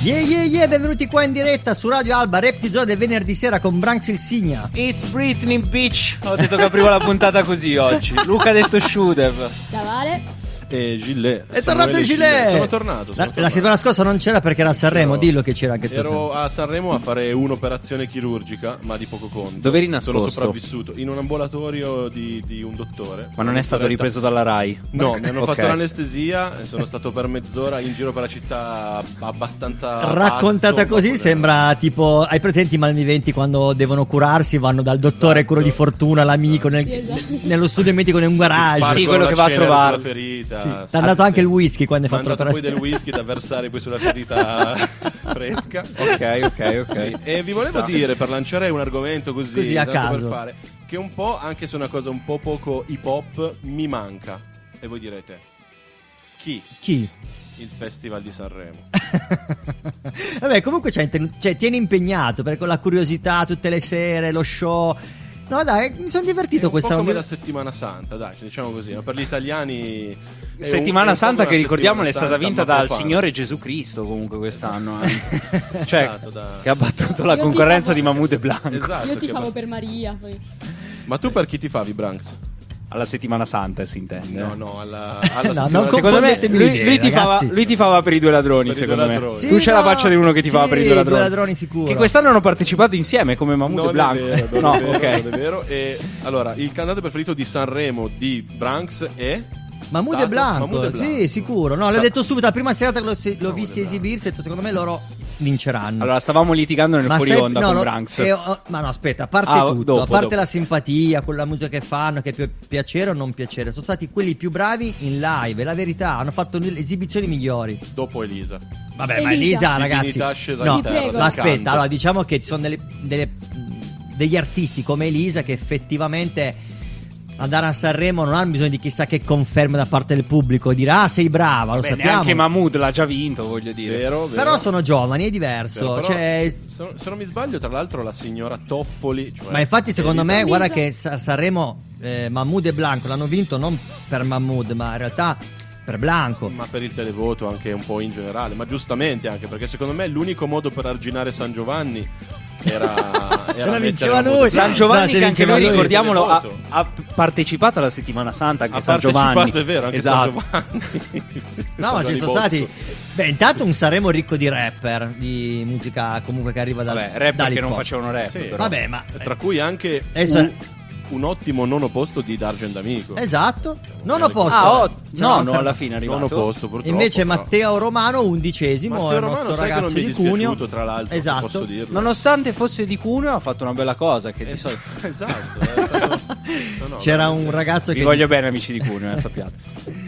Yeah yeah yeah, benvenuti qua in diretta su Radio Alba, episodio del venerdì sera con Branks il Signa. It's Britney bitch. Ho detto che aprivo la puntata così oggi. Luca ha detto Shudev. Davale, E Gillet. È tornato il gilet! Sono tornato. sono La, la settimana scorsa non c'era perché era a Sanremo, Ero- dillo che c'era anche tu. Ero a Sanremo a fare un'operazione chirurgica, ma di poco conto. Dove eri Sono nascosto? sopravvissuto in un ambulatorio di, di un dottore. Ma non è stato ripreso dalla Rai No, mi hanno Ok. fatto l'anestesia e sono stato per mezz'ora in giro per la città abbastanza. Raccontata pazzo, così sembra tipo hai presenti i malviventi quando devono curarsi vanno dal dottore Esatto. curo di fortuna l'amico nel- Sì, esatto. nello studio medico in un garage Sì, quello che va a trovare. sulla ferita. Sì, ti hanno dato anche il whisky quando hai fatto dato poi del whisky da versare poi sulla ferita fresca. Ok, ok, ok Sì, E vi volevo dire, per lanciare un argomento così, Così, a caso. per fare, che un po', anche se è una cosa un po' poco hip hop, mi manca. E voi direte, chi? Chi? Il Festival di Sanremo. Vabbè, comunque c'è, cioè, tieni impegnato perché con la curiosità tutte le sere, lo show. No, dai, mi sono È divertito un questa po' come la settimana santa, dai, diciamo così, ma per gli italiani... è è Settimana un Santa che la ricordiamo è stata vinta dal profana. Signore Gesù Cristo comunque quest'anno anche. Cioè Esatto, da- che ha battuto la Io concorrenza di Mahmood e Blanco Esatto, io ti favo per Maria. poi. Ma tu per chi ti favi, Branks? Alla settimana santa si intende. No, no, alla, alla No, settimana non Secondo me lui, idee, lui ti fava, lui ti fava per i due ladroni, Per i secondo due me. ladroni. Sì, tu c'hai la no, faccia di uno che ti fava sì, per i due ladroni. due ladroni sicuro. Che quest'anno hanno partecipato insieme come Mahmood e Blanco. è vero, no, è vero, ok. non è vero. E allora, il cantante preferito di Sanremo di Branks è Mahmood stato e Blanco, e sì, sicuro. No, l'ho detto subito la prima serata che l'ho, l'ho visti esibirsi. Ho detto, secondo me loro vinceranno. Allora, stavamo litigando nel fuori sai- onda no, con no, Branks. eh, oh, ma no, aspetta, a parte Ah, tutto, dopo, a parte dopo. la simpatia, con la musica che fanno, che può piacere o non piacere, sono stati quelli più bravi in live. È la verità, hanno fatto le esibizioni migliori. dopo Elisa. Vabbè, ma Elisa. Elisa, ragazzi. No, ma aspetta, allora diciamo che ci sono delle- delle- degli artisti come Elisa che effettivamente andare a Sanremo non hanno bisogno di chissà che conferme da parte del pubblico, dire ah sei brava, lo Beh, sappiamo. neanche Mahmood l'ha già vinto, voglio dire. Vero, vero. Però sono giovani, è diverso. Vero, cioè, se, se non mi sbaglio, tra l'altro, la signora Toffoli. cioè Ma infatti, secondo Elisa- me, guarda che Sa- Sanremo, eh, Mahmood e Blanco l'hanno vinto non per Mahmood, ma in realtà per Blanco. Ma per il televoto anche un po' in generale, ma giustamente anche perché secondo me l'unico modo per arginare San Giovanni era, Se era la mettere vinceva lui. San. Giovanni, No, se che anche noi ricordiamolo, ha, ha partecipato alla settimana santa anche Ha San Giovanni. partecipato, è vero, anche esatto. San Giovanni. No, ma ci sono stati. Beh, intanto un Sanremo ricco di rapper, di musica comunque che arriva dal Vabbè, rapper che non facevano rap. Sì. però. Vabbè, ma. Tra cui anche Adesso- un, un ottimo nono posto di D'Argent Amico. Esatto. Non ho posto. Ah, oh, no, no, alla fine è arrivato. Nono posto, purtroppo. Invece però. Matteo Romano, undicesimo, Matteo è il Romano, nostro ragazzo non mi è di Cuneo. dispiaciuto, tra l'altro, Esatto. posso dirlo. Nonostante fosse di Cuneo, ha fatto una bella cosa. Che di Es- solito- esatto. è stato- no, no, C'era veramente. un ragazzo Vi che. voglio bene, amici di Cuneo, eh, sappiate.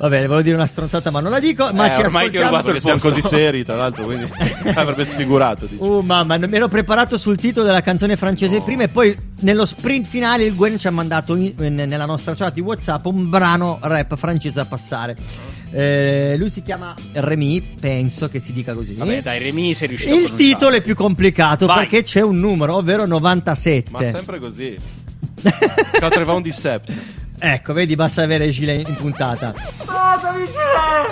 Va bene, volevo dire una stronzata, ma non la dico. Ma Eh, ci ormai ti ho ascoltiamo. rubato il siamo così seri, tra l'altro, quindi avrebbe sfigurato. dici. Uh, mamma, mi ero preparato sul titolo della canzone francese No. prima e poi nello sprint finale il Gwen ci ha mandato in- nella nostra chat di WhatsApp un brano rap francese a passare. Eh, lui si chiama Remy, penso che si dica così. Vabbè, dai, Remy sei riuscito a il titolo è più complicato Vai. perché c'è un numero, ovvero 97. Ma sempre così. Catrevon di Sept. Ecco, vedi, basta avere Gile in puntata.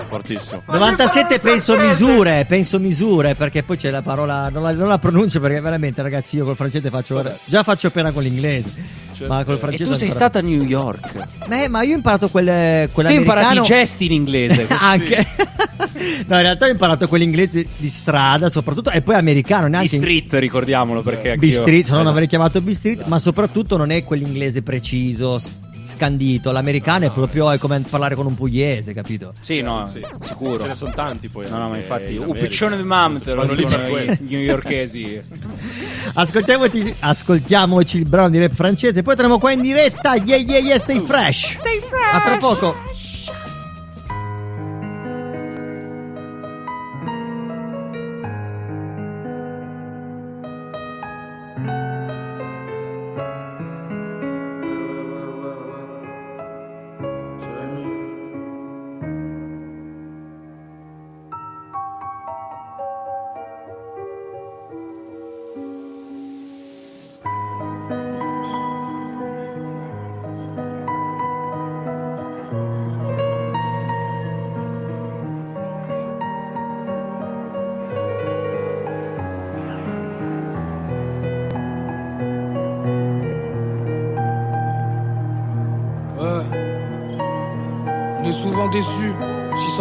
Fortissimo. 97 penso misure, penso misure, perché poi c'è la parola, non la, non la pronuncio perché veramente ragazzi io col francese faccio, già faccio pena con l'inglese. Certo. Ma col E E francese tu sei ancora- stato a New York. Eh, ma io ho imparato quel, Tu hai imparato i quell'americano gesti in inglese. Anche No, in realtà ho imparato quell'inglese di strada, soprattutto e poi americano, Di neanche street, ricordiamolo perché B anch'io- Street, se no non Esatto. avrei chiamato B Street, ma soprattutto non è quell'inglese preciso, scandito. L'americano è proprio è come parlare con un pugliese, capito? Sì, no, Sì. sicuro. Ce ne sono tanti poi. No, no, ma infatti, in un America. piccione di mam te lo dicono i newyorkesi. Ascoltiamoci, ascoltiamoci il brano di rap francese, poi torniamo qua in diretta. Yeah, yeah, yeah, stay fresh. Stay fresh. A tra poco.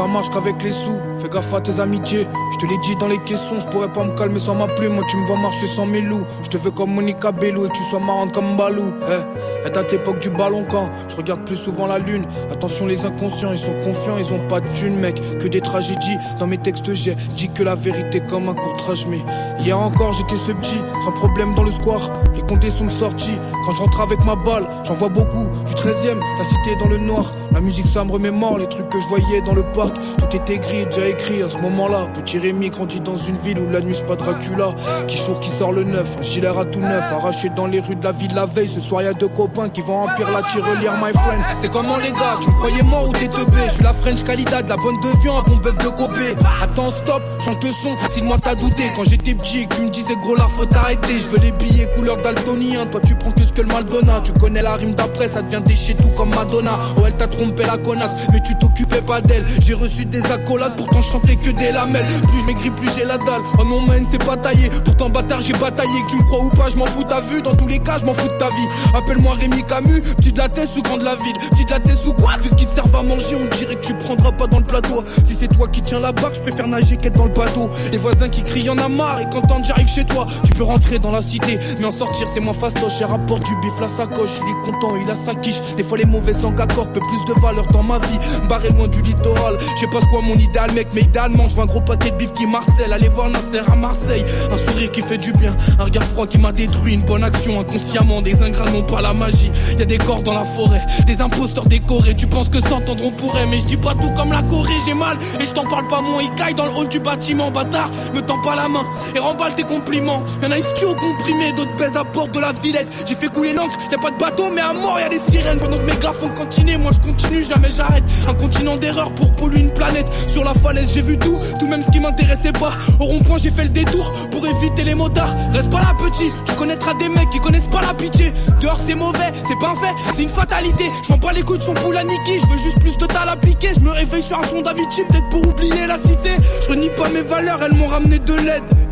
Marche qu'avec les sous, fais gaffe à tes amitiés. Je te l'ai dit dans les caissons, je pourrais pas me calmer sans ma plume. Moi, tu me vois marcher sans mes loups. Je te veux comme Monica Bello et tu sois marrante comme Balou. Eh, date l'époque du ballon quand je regarde plus souvent la lune. Attention, les inconscients, ils sont confiants, ils ont pas de thune, mec. Que des tragédies. Dans mes textes, j'ai dit que la vérité comme un courtrage. Mais hier encore, j'étais ce petit, sans problème dans le square. Les comptés sont sortis. Quand je rentre avec ma balle, j'en vois beaucoup. Du 13ème, la cité dans le noir. La musique, ça me remémore les trucs que je voyais dans le parc. Tout était gris, déjà à ce moment-là. Petit Rémi grandit dans une ville où la nuit c'est pas Dracula. Qui choure, qui sort le neuf, un gilet à tout neuf. Arraché dans les rues de la ville la veille. Ce soir, y a deux copains qui vont remplir la tirelire, my friend. C'est comment les gars, tu me croyais mort ou t'es teubé Je suis la French Calida, de la bonne de viande, bon bœuf de copé. Attends, stop, change de son, si moi t'as douté. Quand j'étais petit tu me disais gros la faute arrêter. Je veux les billets couleur daltonien. Toi, tu prends que ce que le mal donna. Tu connais la rime d'après, ça devient déchet tout comme Madonna. Oh, elle t'a trompé la connasse, mais tu t'occupais pas d'elle. J'ai reçu des accolades, pourtant je chantais que des lamelles. Plus je maigris, plus j'ai la dalle. Oh non, man, c'est pas taillé. Pourtant, bâtard, j'ai bataillé. Que tu me crois ou pas, je m'en fous, t'as vu? Dans tous les cas, je m'en fous de ta vie. Appelle-moi Rémi Camus, petit de la tête ou grand de la ville. Petit de la tête ou quoi? Vu ce qui te sert à manger, on dirait que tu prendras pas dans le plateau. Si c'est toi qui tiens la barre, je préfère nager qu'être dans le bateau. Les voisins qui crient, en a marre. Et quand j'arrive chez toi, tu peux rentrer dans la cité. Mais en sortir, c'est moins fastoche. J'ai rapport du bif, la sacoche. Il est content, il a sa quiche. Des fois, les mauvaises langues accordent peu plus de valeur dans ma vie. Barré loin du littoral. Je sais pas quoi mon idéal, mec, mais idéalement, je veux un gros paquet de bif qui Marcel. Allez voir Nasser à Marseille. Un sourire qui fait du bien. Un regard froid qui m'a détruit. Une bonne action inconsciemment. Des ingrats n'ont pas la magie. Y a des corps dans la forêt. Des imposteurs décorés. Tu penses que s'entendre on pourrait. Mais je dis pas tout comme la Corée. J'ai mal. Et je t'en parle pas mon caille dans le hall du bâtiment. Bâtard, me tends pas la main. Et remballe tes compliments. Y'en a une au comprimé. D'autres baisent à bord de la Villette. J'ai fait couler l'encre. Y a pas de bateau, mais à mort y a des sirènes. Pendant que mes gars font continuer. Moi je continue, jamais j'arrête. Un continent d'erreur pour polluer une planète. Sur la falaise, j'ai vu tout. Tout même ce qui m'intéressait pas. Au rond-point, j'ai fait le détour pour éviter les motards. Reste pas là, petit. Tu connaîtras des mecs qui connaissent pas la pitié. Dehors, c'est mauvais, c'est pas un fait, c'est une fatalité. Je pas les couilles de son poule à Niki. Je veux juste plus de à piquer. Je me réveille sur un son d'Avicii, peut-être pour oublier la cité. Je renie pas mes valeurs, elles m'ont ramené de l'aide.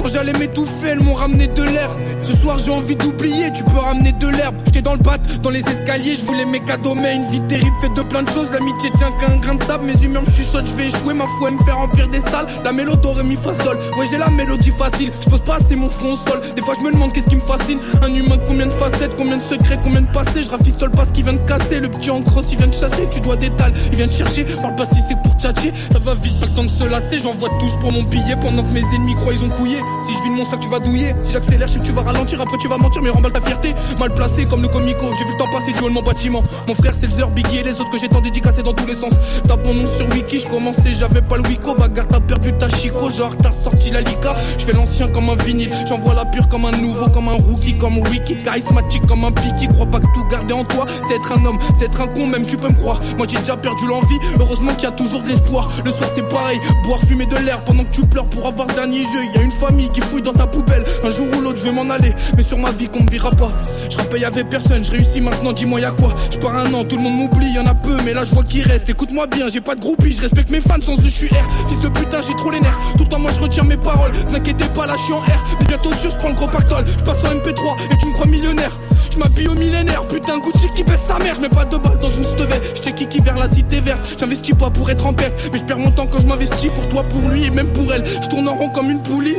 Quand j'allais m'étouffer, elles m'ont ramené de l'air. Ce soir, j'ai envie d'oublier, tu peux ramener de l'herbe. J'étais dans le bat, dans les escaliers, je voulais mes cadeaux, mais une vie terrible faite de plein de choses. L'amitié tient qu'un grain de sable, mes humeurs me chuchotent, je vais échouer, ma foi me faire remplir des salles. La mélodie aurait mis fa sol. Ouais, j'ai la mélodie facile, je pose pas assez mon front au sol. Des fois, je me demande qu'est-ce qui me fascine. Un humain, combien de facettes, combien de secrets, combien de passés? Je rafistole pas ce qui vient de casser. Le petit en crosse, il vient de chasser, tu dois d'étal, il vient de chercher. Parle pas si c'est pour tchatcher, ça va vite, pas le temps de se lasser. J'envoie touche pour mon billet pendant que mes ennemis croient ils ont couillé. Si je vide mon sac, tu vas douiller. Si j'accélère, je sais que tu vas ralentir. Après, tu vas mentir, mais remballe ta fierté. Mal placé comme le comico. J'ai vu le temps passer du haut de mon bâtiment. Mon frère, c'est le Zer, Biggie et les autres que j'ai tant dédicacés dans tous les sens. Tape mon nom sur Wiki, je commençais, j'avais pas le Wico. Bagarre, t'as perdu ta chico. Genre, t'as sorti la Lika. Je fais l'ancien comme un vinyle. J'envoie la pure comme un nouveau, comme un rookie, comme wiki. Charismatique comme un piqui. Crois pas que tout garder en toi, c'est être un homme, c'est être un con, même tu peux me croire. Moi, j'ai déjà perdu l'envie. Heureusement qu'il y a toujours de l'espoir. Le soir, c'est pareil. Boire, fumer de l'air pendant que tu pleures pour avoir dernier jeu. Y a une famille qui fouille dans ta poubelle. Un jour ou l'autre, je vais m'en aller. Mais sur ma vie, qu'on me dira pas. Je rappelle, y'avait personne. Je réussis maintenant, dis-moi, y'a quoi? Je pars un an, tout le monde m'oublie. Y'en a peu, mais là, je vois qu'il reste. Écoute-moi bien, j'ai pas de groupie. Je respecte mes fans sans je suis R. Fils de putain, j'ai trop les nerfs. Tout le temps, moi, je retiens mes paroles. N'inquiétez pas, là, je suis en R. Mais bientôt sûr, je prends le gros pactole. Je passe en MP3 et tu me crois millionnaire. Je m'habille au millénaire, putain Gucci qui baisse sa mère, je mets pas de balles dans une stevet, je kiki vers la cité verte, j'investis pas pour être en perte, mais je perds mon temps quand je m'investis pour toi, pour lui et même pour elle, je tourne en rond comme une poulie.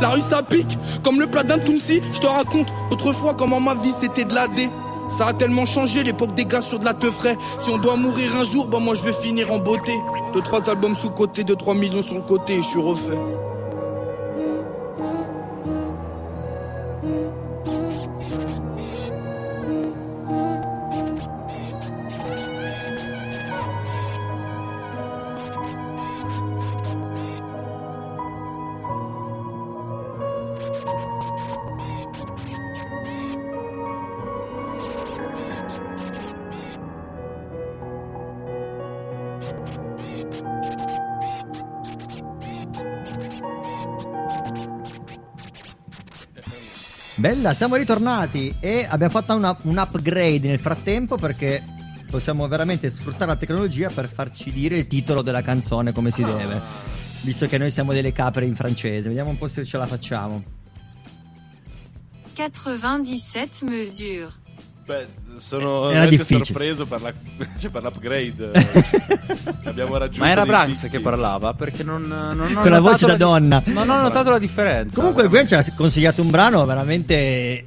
La rue ça pique, comme le plat d'un Tounsi, je te raconte autrefois comment ma vie c'était de la D. Ça a tellement changé l'époque des gars sur de la teuf. Si on doit mourir un jour, bah moi je vais finir en beauté. Deux trois albums sous côté, deux trois millions sur le côté, je suis refait. Bella, siamo ritornati e abbiamo fatto una- un upgrade nel frattempo perché possiamo veramente sfruttare la tecnologia per farci dire il titolo della canzone come si deve. Visto che noi siamo delle capre in francese, vediamo un po' se ce la facciamo. 97 mesures. Beh, sono Era veramente difficile. sorpreso per, la, cioè per l'upgrade che abbiamo raggiunto. Ma era Branks picchi. che parlava perché non, non ho Con la notato voce da di- donna. Non ho notato la differenza. Comunque il Gwen ci ha consigliato un brano veramente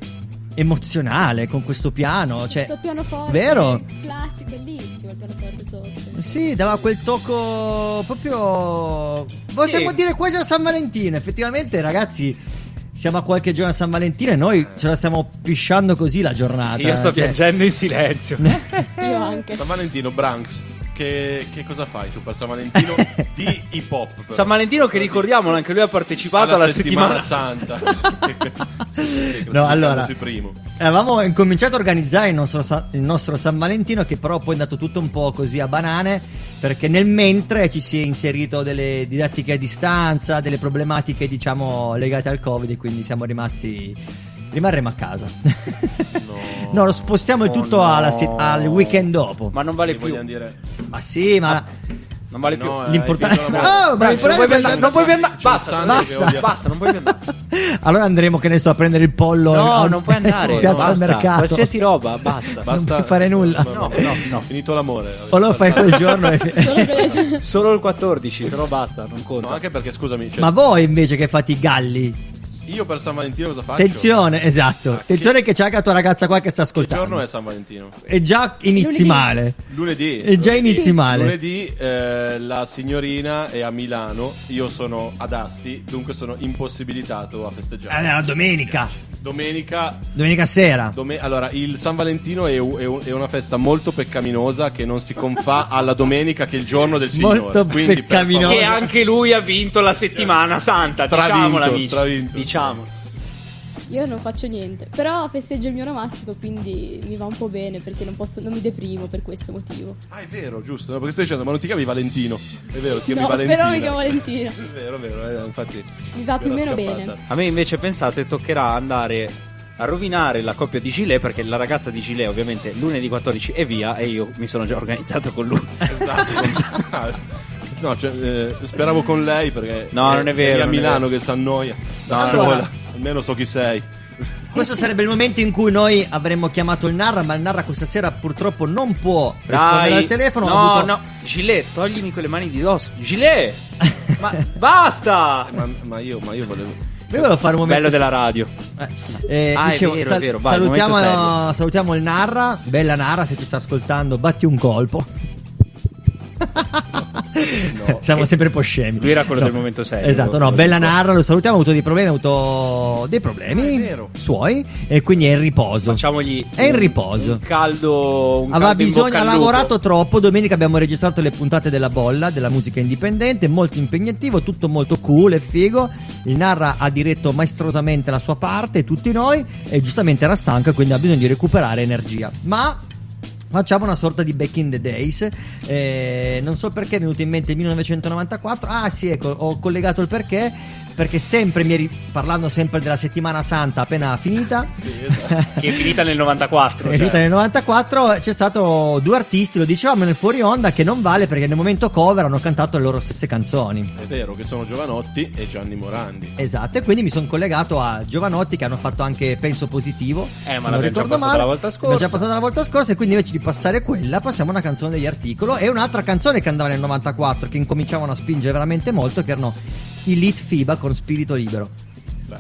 emozionale con questo piano. Cioè, Questo pianoforte vero? classico, bellissimo il pianoforte sotto. Sì, dava quel tocco proprio. Possiamo Sì. dire quasi a San Valentino. Effettivamente, ragazzi, siamo a qualche giorno a San Valentino e noi ce la stiamo pisciando così la giornata. Io sto Cioè, piangendo in silenzio. Io anche. San Valentino, Branks. Che, che cosa fai tu per San Valentino di hip hop? San Valentino che ricordiamolo, anche lui ha partecipato alla, settimana. santa. sì, sì, sì, No, allora. Avevamo incominciato a organizzare il nostro, il nostro San Valentino, che però poi è andato tutto un po' così a banane, perché nel mentre ci si è inserito delle didattiche a distanza, delle problematiche, diciamo, legate al Covid, e quindi siamo rimasti. Rimarremo a casa. No, lo spostiamo il Oh, tutto no. alla se- al weekend dopo. Ma non vale Mi più. dire Ma sì, ma Non vale più. No, eh, l'importante. Oh, Branks, non puoi più andare. Non puoi più andare. Basta, basta. basta, non puoi più andare. allora andremo, che ne so, a prendere il pollo. No, a- non puoi andare. in piazza basta. al mercato. Qualsiasi roba, basta. Basta, puoi fare nulla. No, no, no. Finito l'amore. O lo fai quel giorno. e- Solo il 14, se no basta, non conta. No, anche perché scusami, cioè, Ma voi invece che fate i galli? Io per San Valentino cosa faccio? Attenzione, esatto. Ah, Attenzione che c'è anche la tua ragazza qua che sta Che ascoltando. giorno è San Valentino? E già inizi Lunedì. male. Lunedì. E già inizi Sì. male. Lunedì eh, la signorina è a Milano, io sono ad Asti, dunque sono impossibilitato a festeggiare. Eh, la domenica. Domenica Domenica sera. Dome- allora, il San Valentino è, u- è un- è una festa molto peccaminosa che non si confà alla domenica che è il giorno del Signore. Molto Quindi, peccaminosa. Che anche lui ha vinto la settimana santa, Stravinto, diciamolo amici. stravinto. Diciamo. Io non faccio niente, però festeggio il mio onomastico, quindi mi va un po' bene perché non, posso, non mi deprimo per questo motivo. Ah, è vero, giusto. no? perché stai dicendo, ma non ti chiami Valentino? È vero, ti chiami No, Valentina. però mi chiamo Valentina. È vero, è vero, eh, infatti. Mi va più o meno scappata. bene. A me invece pensate toccherà andare a rovinare la coppia di Gilet perché la ragazza di Gilet ovviamente lunedì 14 è via e io mi sono già organizzato con lui. Esatto. Ah, no, cioè, eh, speravo con lei perché No, non è vero, lì a non è Milano che s'annoia da No, sola. allora- Almeno so chi sei. Questo sarebbe il momento in cui noi avremmo chiamato il Narra, ma il Narra questa sera purtroppo non può rispondere Dai, al telefono. no, ha avuto- no, Gilet, toglimi quelle mani di dosso. Gilet, ma basta. Ma, ma io, ma io volevo. Io volevo fare un momento. Bello della radio. Eh, eh, Ah, è dicevo, vero, è vero, vai, salutiamo, momento serio. salutiamo il Narra. Bella Narra, se ci sta ascoltando, batti un colpo. Siamo sempre un po' scemi. Lui era quello No. del momento serio. Esatto, no, bella Narra, lo salutiamo, ha avuto dei problemi, ha avuto dei problemi Ah, suoi e quindi è in riposo. Facciamogli È in riposo. Un caldo. Un Aveva caldo bisogno, ha lavorato troppo. Domenica abbiamo registrato le puntate della bolla, della musica indipendente, molto impegnativo, tutto molto cool e figo. Il Narra ha diretto maestrosamente la sua parte, tutti noi, e giustamente era stanco e quindi ha bisogno di recuperare energia. Ma Facciamo una sorta di back in the days. Eh, non so perché è venuto in mente il 1994. Ah, sì, ecco, ho collegato il perché. Perché sempre mi eri parlando sempre della settimana santa appena finita. Sì, esatto. Che è finita nel 94. È finita cioè. nel 94 c'è stato due artisti, lo dicevamo nel fuori onda, che non vale perché nel momento cover hanno cantato le loro stesse canzoni. È vero che sono Giovanotti e Gianni Morandi. Esatto, e quindi mi sono collegato a Giovanotti che hanno fatto anche Penso Positivo. Eh, ma l'abbiamo già passata male. la volta L'abbiamo già scorsa. passata la volta scorsa e quindi invece di passare quella passiamo a una canzone degli articolo e un'altra canzone che andava nel 94 che incominciavano a spingere veramente molto che erano i Lit FIBA con Spirito Libero. Beh,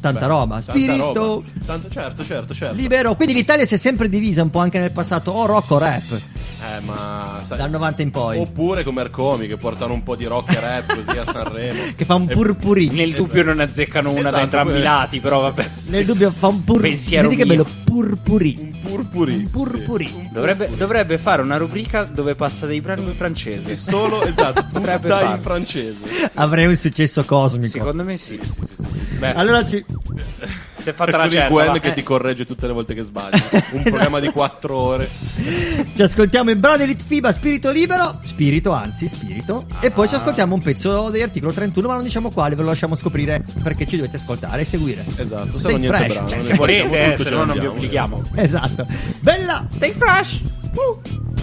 Tanta beh, roba. tanta Spirito roba. Tanto, certo, certo, certo. Libero. Quindi l'Italia si è sempre divisa un po' anche nel passato o rock o rap. Eh, ma sai- Dal 90 in poi. Oppure come Ercomi che portano un po' di rock e rap così a Sanremo. Che fa un purpurì. Nel dubbio non azzeccano una da Esatto, entrambi i lati, però vabbè. Nel dubbio fa un pur... Pensiero Vedi che bello purpurì. Un purpurì. Un purpurì. sì. Un Dovrebbe, purpurì. dovrebbe fare una rubrica dove passa dei brani in francese. Sì, solo esatto, Potrebbe tutta farlo. in francese. Avrei un successo cosmico. Secondo me sì. Sì, sì, sì, sì, sì. Beh, Allora ci... si è fatta il certa. Gwen che ti corregge tutte le volte che sbagli. Esatto. Un programma di 4 ore. ci ascoltiamo il brano di Lit FIBA Spirito Libero. Spirito, anzi, spirito. E poi ci ascoltiamo un pezzo dell'articolo 31, ma non diciamo quale, ve lo lasciamo scrivere perché ci dovete ascoltare e seguire. Esatto, se Stay no niente fresh. brano. Se volete, se no non vi obblighiamo. Esatto. Bella! Stay fresh! meus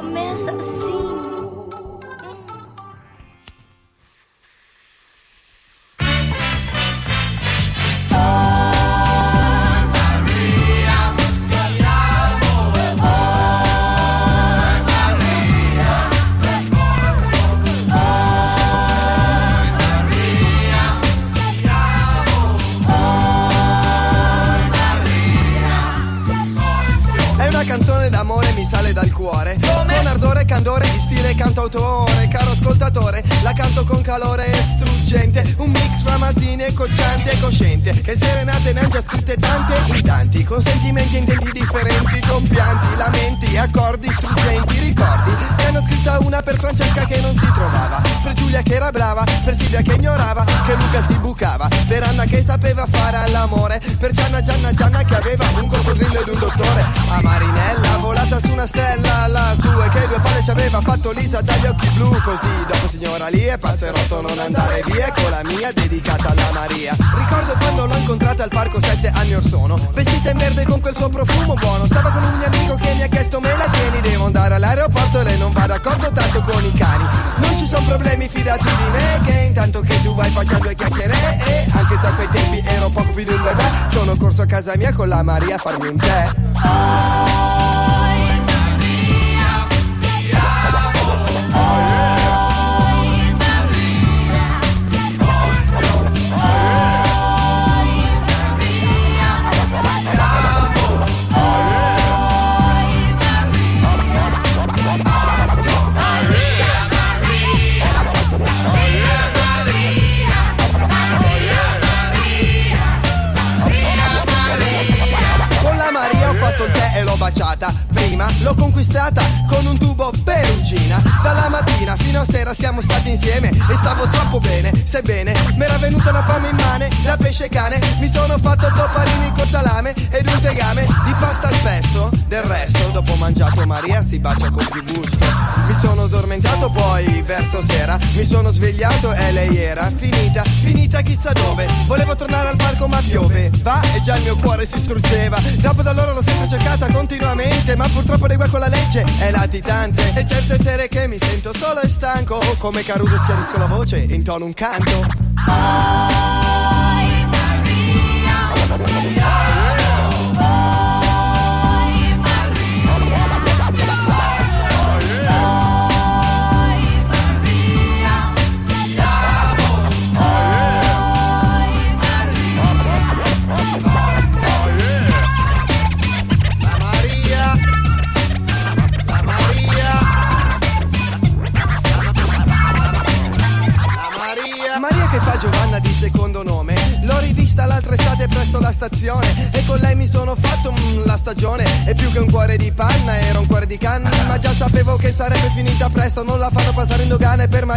começa assim. Cocciante e serenate ne han già scritte tante in tanti. Con sentimenti e intenti differenti, con pianti, lamenti, accordi struggenti, ricordi. Ne hanno scritta una per Francesca che non si trovava. Per Giulia che era brava, per Silvia che ignorava, che Luca si bucava. Per Anna che sapeva fare all'amore. Per Gianna, Gianna, Gianna che aveva un coccodrillo ed un dottore. A Marinella volata su una stella lassù e che due palle ci aveva fatto Lisa dagli occhi blu così dopo signora lì e passerotto non andare via con la mia dedicata alla Maria ricordo quando l'ho incontrata al parco sette anni or sono vestita in verde con quel suo profumo buono stava con un mio amico che mi ha chiesto me la tieni devo andare all'aeroporto e lei non va d'accordo tanto con i cani. Non ci sono problemi fidati di me che intanto che tu vai facendo le chiacchiere. E anche se a quei tempi ero poco più di un bebè sono corso a casa mia con la Maria a farmi un tè Prima l'ho conquistata con un tubo perugina. Dalla mattina fino a sera siamo stati insieme e stavo troppo bene. Sebbene m'era venuta una fame immane, da pesce cane. Mi sono fatto due panini con salame ed un tegame di pasta al pesto. Del resto, dopo mangiato Maria si bacia con più gusto. Mi sono addormentato poi verso sera. Mi sono svegliato e lei era finita, finita chissà dove. Volevo tornare al parco ma piove. Va e già il mio cuore si struggeva. Dopo da allora l'ho sempre cercata continuamente. Ma purtroppo dei guai con la legge è latitante. E certe sere che mi sento solo e stanco. Come Caruso schiarisco la voce e intono un canto. La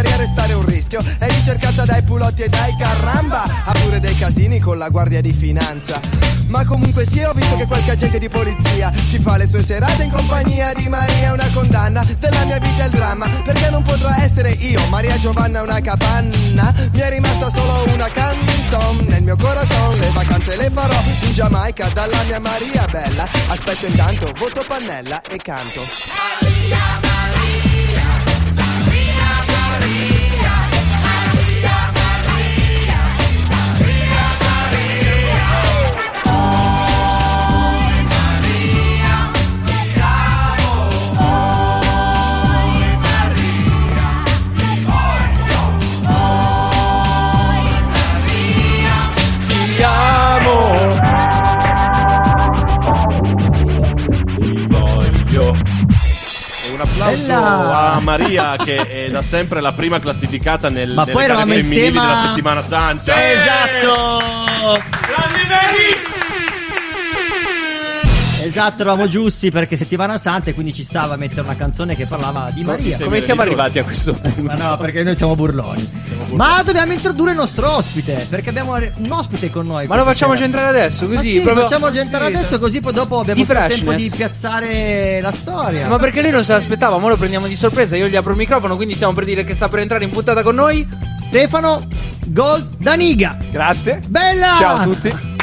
Maria restare un rischio. È ricercata dai pulotti e dai caramba. Ha pure dei casini con la guardia di finanza. Ma comunque sì, ho visto che qualche agente di polizia si fa le sue serate in compagnia di Maria. Una condanna della mia vita è il dramma. Perché non potrà essere io, Maria Giovanna, una capanna. Mi è rimasta solo una canzone nel mio corazon. Le vacanze le farò in Giamaica dalla mia Maria bella. Aspetto intanto, voto pannella e canto. Ti applauso Bella. a Maria che è da sempre la prima classificata nel, Ma nelle poi gare eravamo in femminili tema- della settimana santa. Esatto! Esatto, eravamo giusti perché settimana santa e quindi ci stava a mettere una canzone che parlava di Maria. Come siamo arrivati a questo punto? Ma no, perché noi siamo burloni. Ma dobbiamo introdurre il nostro ospite, perché abbiamo un ospite con noi. Ma lo facciamo sera. entrare adesso, Ma così? sì, proprio... facciamo entrare Sì, adesso così poi dopo abbiamo il tempo di piazzare la storia. Ma perché lui non se l'aspettava, ma lo prendiamo di sorpresa. Io gli apro il microfono, quindi stiamo per dire che sta per entrare in puntata con noi. Stefano Gold Daniga. Grazie. Bella! Ciao a tutti.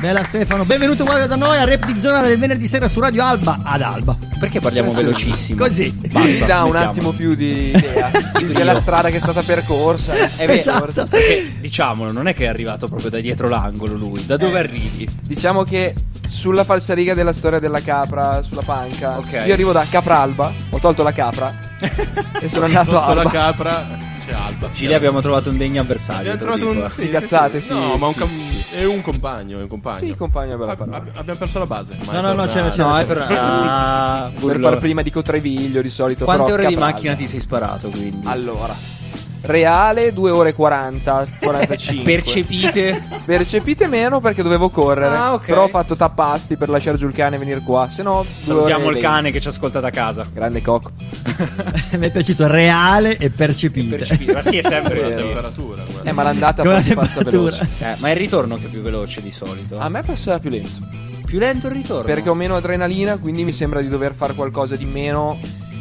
Bella Stefano, benvenuto qua da noi a Rap di Zona del venerdì sera su Radio Alba ad Alba. Perché parliamo velocissimo? Così. Basta, Mi dà un smettiamo. attimo più di idea della strada che è stata percorsa. È vero, Esatto. perché, diciamolo, non è che è arrivato proprio da dietro l'angolo lui. Da dove arrivi? Diciamo che sulla falsariga della storia della capra, sulla panca, Ok. io arrivo da Capralba, ho tolto la capra e sono andato a Sotto la Alba. capra c'è Alba. Gili abbiamo trovato un degno avversario. Abbiamo trovato dico, un eh. sì, Cazzate, sì. sì. No, ma un Sì, cam- sì, è un compagno, è un compagno. Sì, compagno, bella parola. ab- abbiamo perso la base. ma No, no, no, c'era, c'era. No. Ah, Per burlo. far prima dico Treviglio di solito. Quante ore di macchina ti sei sparato quindi? Allora, reale 2 ore e 40, 45. Percepite? Percepite meno perché dovevo correre. Ah, ok. Però ho fatto tappasti per lasciare giù il cane e venire qua. Se no, Salutiamo il e cane che ci ascolta da casa. Grande cocco. Mi è piaciuto reale e percepite. Percepite. Ma sì, è sempre La temperatura. guarda. Eh, ma l'andata passa temperatura. veloce. Eh, ma è il ritorno che è più veloce di solito. A me passa più lento. Più lento il ritorno. Perché ho meno adrenalina, quindi mi sembra di dover fare qualcosa di meno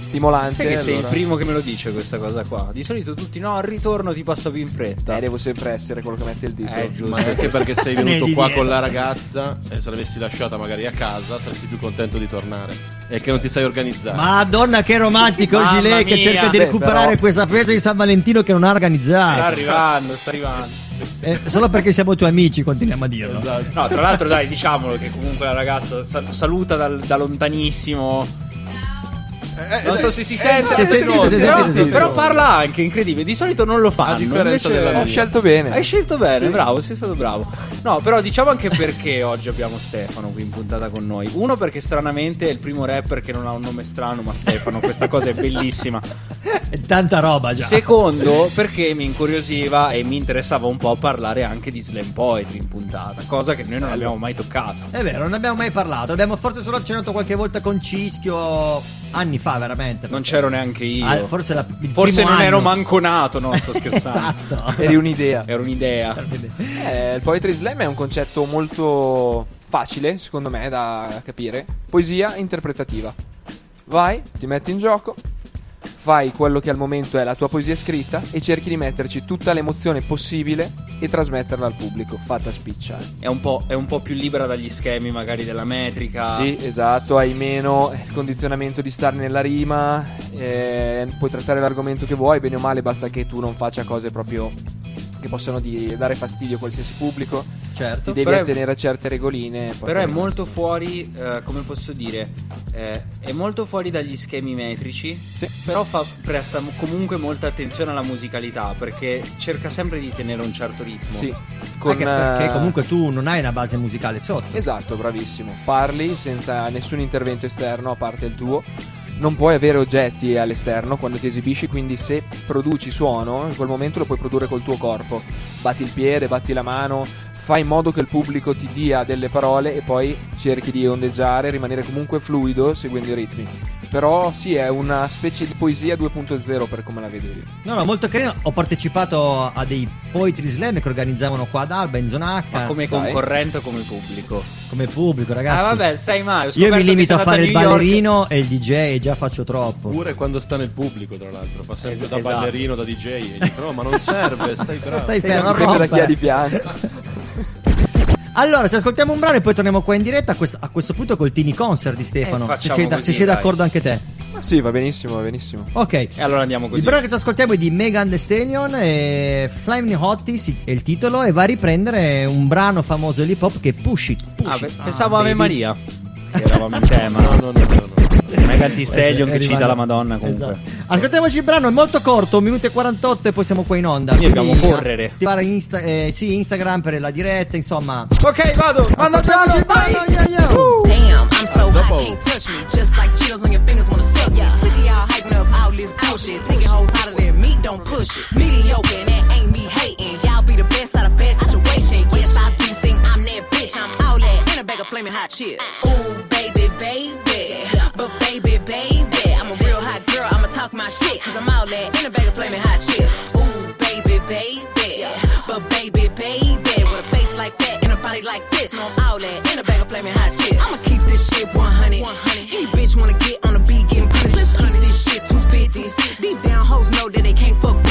stimolante. Sai che sei il allora- primo che me lo dice questa cosa qua. Di solito tutti no, al ritorno ti passa più in fretta. Eh, devo sempre essere quello che mette il dito. Eh, giusto. Ma anche perché sei venuto qua con la ragazza e se l'avessi lasciata magari a casa saresti più contento di tornare. E che non ti sai organizzare. Madonna che romantico Gilet che cerca di Beh, recuperare però- questa festa di San Valentino che non ha Sta organizzato. arrivando, sta arrivando. Eh, solo perché siamo tuoi amici continuiamo a dirlo. Esatto. No, tra l'altro, dai, diciamolo che comunque la ragazza sal- saluta dal- da lontanissimo. Non so se si sente, si è sentito, si è però, sentito. però parla anche, incredibile. Di solito non lo fanno. A differenza della mia. Ho scelto bene. Hai scelto bene, Sì. bravo, sei stato bravo. No, però diciamo anche perché oggi abbiamo Stefano qui in puntata con noi. Uno perché stranamente è il primo rapper che non ha un nome strano, ma Stefano, questa cosa è bellissima. È tanta roba già. Secondo, perché mi incuriosiva e mi interessava un po' parlare anche di slam poetry in puntata, cosa che noi non abbiamo mai toccato. È vero, non abbiamo mai parlato. Abbiamo forse solo accennato qualche volta con Cischio anni fa, veramente. Non c'ero neanche io. Ah, forse la- il Forse primo non ero anno. manco nato, no, sto scherzando. esatto. Eri un'idea. Era un'idea. Eh, il poetry slam è un concetto molto facile, secondo me, da capire. Poesia interpretativa. Vai, ti metti in gioco, fai quello che al momento è la tua poesia scritta e cerchi di metterci tutta l'emozione possibile e trasmetterla al pubblico, fatta spicciare. È un, po', è un po' più libera dagli schemi, magari della metrica. Sì, esatto, hai meno il condizionamento di stare nella rima, eh, puoi trattare l'argomento che vuoi, bene o male, basta che tu non faccia cose proprio che possano di- dare fastidio a qualsiasi pubblico. Certo. Ti devi Però attenere a certe regoline. Però è molto fuori, eh, come posso dire, eh, è molto fuori dagli schemi metrici, Sì. però fa, presta comunque molta attenzione alla musicalità perché cerca sempre di tenere un certo ritmo. Sì, con, Anche perché eh, comunque tu non hai una base musicale sotto. Esatto, bravissimo. Parli senza nessun intervento esterno a parte il tuo. Non puoi avere oggetti all'esterno quando ti esibisci, quindi se produci suono, in quel momento lo puoi produrre col tuo corpo. Batti il piede, batti la mano, fai in modo che il pubblico ti dia delle parole e poi cerchi di ondeggiare, rimanere comunque fluido seguendo i ritmi. Però sì, è una specie di poesia 2.0 per come la vedo io. No, no, molto carino. Ho partecipato a dei poetry slam che organizzavano qua ad Alba in zona H. Ma come concorrente o come pubblico? come pubblico, ragazzi. Ah, vabbè, sai mai. Io mi limito a fare il ballerino e il DJ e già faccio troppo. Pure quando sta nel pubblico, tra l'altro, fa sempre Es- da esatto. ballerino, da DJ. E dico, no, ma non serve, stai bravo. Stai fermo a da chi ha rompere. di fianco. Allora, ci ascoltiamo un brano e poi torniamo qua in diretta. A questo, a questo punto col Tini Concert di Stefano. Eh, se facciamo sei, da- così, se sei d'accordo anche te. Ma sì, va benissimo, va benissimo. Ok. E allora andiamo così. Il brano che ci ascoltiamo è di Megan Thee Stallion e Flaming Hotties è il titolo e va a riprendere un brano famoso dell'hip hop che è Push It. Push Ah, It. pe- pensavo Ah, Ave baby. Maria. Che eravamo in tema. No, no, no, no, no. Stallion È che cita la Madonna comunque. Esatto. Ascoltiamoci il brano, è molto corto, un minuto e 48 e poi siamo qua in onda. Quindi dobbiamo correre. attivare Insta- eh, sì, Instagram per la diretta, insomma. Ok, vado. Ascoltiamoci il brano, yo, yo. Damn, I'm so hot, can't touch me. Just like Cheetos on your fingers wanna suck ya. Sick of y'all hyping up all this bullshit. Thinking hoes hotter than me, don't push it. Mediocre, and that ain't me hating. Y'all be the best out of best situation. Yes, I do think I'm that bitch. I'm all that a flaming hot chips. Ooh, baby, baby. But baby, baby. I'm a real hot girl, I'ma talk my shit. Cause I'm all that in a bag of flaming hot chips. Ooh, baby, baby. But baby, baby. With a face like that and a body like this. No, I'm all that in a bag of flaming hot chips. I'ma keep this shit 100. 100. Any bitch wanna get on the beat, getting punished. Let's keep this shit 250s. Deep down, hoes know that they can't fuck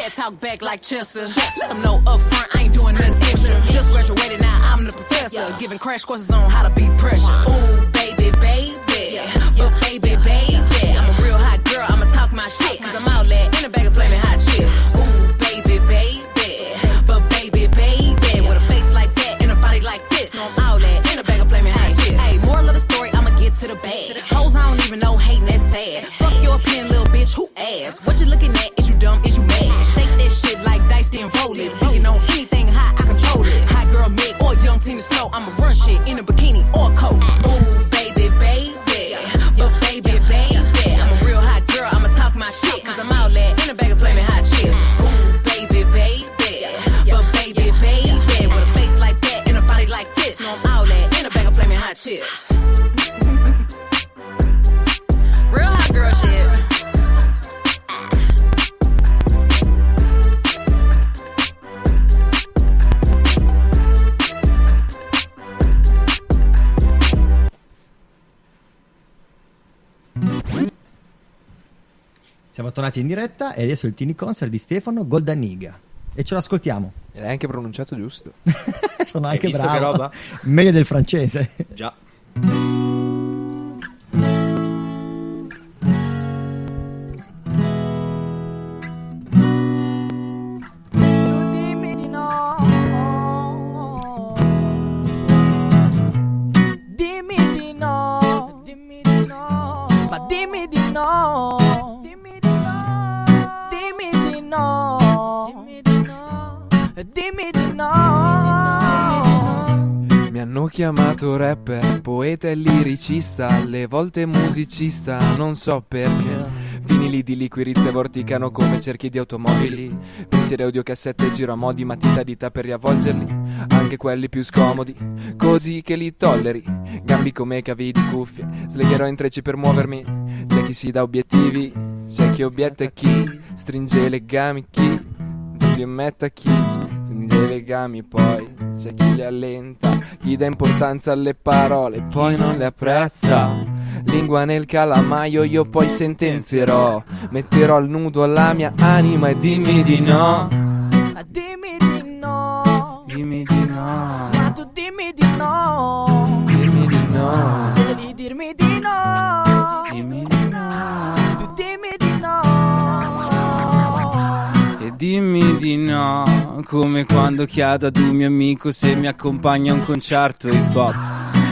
Cat talk back like Chester. Let them know up front, I ain't doing nothing extra. Just graduated, now I'm the professor. Giving crash courses on how to beat pressure. Ooh, baby, baby. But baby, baby. I'm a real hot girl, I'ma talk my shit. Cause I'm outlet in a bag of flaming hot chips. Ooh, baby, baby. But baby, baby. With a face like that and a body like this. So I'm outlet in a bag of flaming hot chips. Hey, moral of the story, I'ma get to the bag. Hoes, I don't even know, hating that's sad. Fuck your opinion, little bitch, who ass? What you looking at? Roll it. On anything hot, I control it. Hot girl, Meg, or young Tina Snow. I'ma run shit in a bikini or coat. Ooh, baby, baby. But baby, baby. I'm a real hot girl, I'ma talk my shit. Cause I'm outlet in a bag of flaming hot chips. Ooh, baby, baby. But baby, baby. With a face like that and a body like this. I'm in a bag of flaming hot chips. Siamo tornati in diretta e adesso il Tini Concert di Stefano Goldaniga. E ce l'ascoltiamo. E l'hai anche pronunciato giusto. Sono Hai anche bravo. Meglio del francese. Già. Chiamato rapper, poeta e liricista, alle volte musicista, non so perché. Vinili di liquirizia vorticano come cerchi di automobili. Pensieri audiocassette giro a modi, matita dita per riavvolgerli. Anche quelli più scomodi, così che li tolleri. Gambi come cavi di cuffie, slegherò intrecci per muovermi. C'è chi si dà obiettivi, c'è chi obietta e chi stringe legami, chi li metta chi stringe i legami, poi c'è chi li allenta, chi dà importanza alle parole, poi non le apprezza. Lingua nel calamaio, io poi sentenzierò. Metterò al nudo la mia anima e dimmi di no. Dimmi di no, come quando chiedo ad un mio amico se mi accompagna a un concerto hip hop.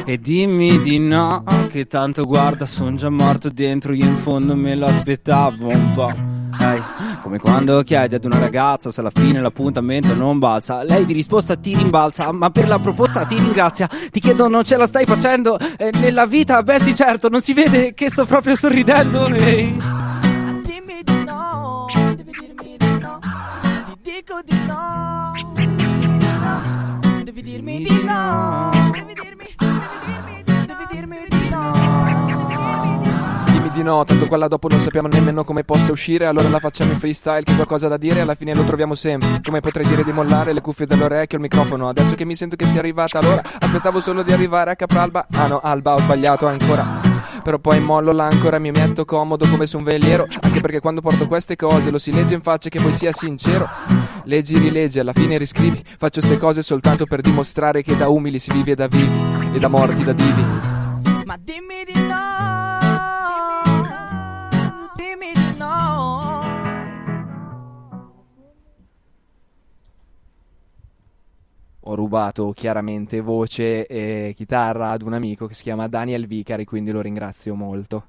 E dimmi di no, che tanto guarda, son già morto dentro, io in fondo me lo aspettavo un po'. Ehi, come quando chiedi ad una ragazza se alla fine l'appuntamento non balza, lei di risposta ti rimbalza, ma per la proposta ti ringrazia. Ti chiedo non ce la stai facendo eh, nella vita? Beh sì certo, non si vede che sto proprio sorridendo. Ehi. Dico di no. Devi dirmi di no. Devi dirmi, di no. Dimmi di no, tanto quella dopo non sappiamo nemmeno come possa uscire. Allora la facciamo in freestyle, che qualcosa da dire, alla fine lo troviamo sempre. Come potrei dire di mollare le cuffie dall'orecchio, il microfono. Adesso che mi sento che sia arrivata l'ora, aspettavo solo di arrivare a Capralba. Ah no, Alba, ho sbagliato ancora. Però poi mollo l'ancora, mi metto comodo come su un veliero. Anche perché quando porto queste cose lo si legge in faccia che poi sia sincero. Leggi, rileggi, alla fine riscrivi. Faccio ste cose soltanto per dimostrare che da umili si vive da vivi e da morti da divi. Ma dimmi di no. Dimmi di no. ho rubato chiaramente voce e chitarra ad un amico che si chiama Daniel Vicari, quindi lo ringrazio molto.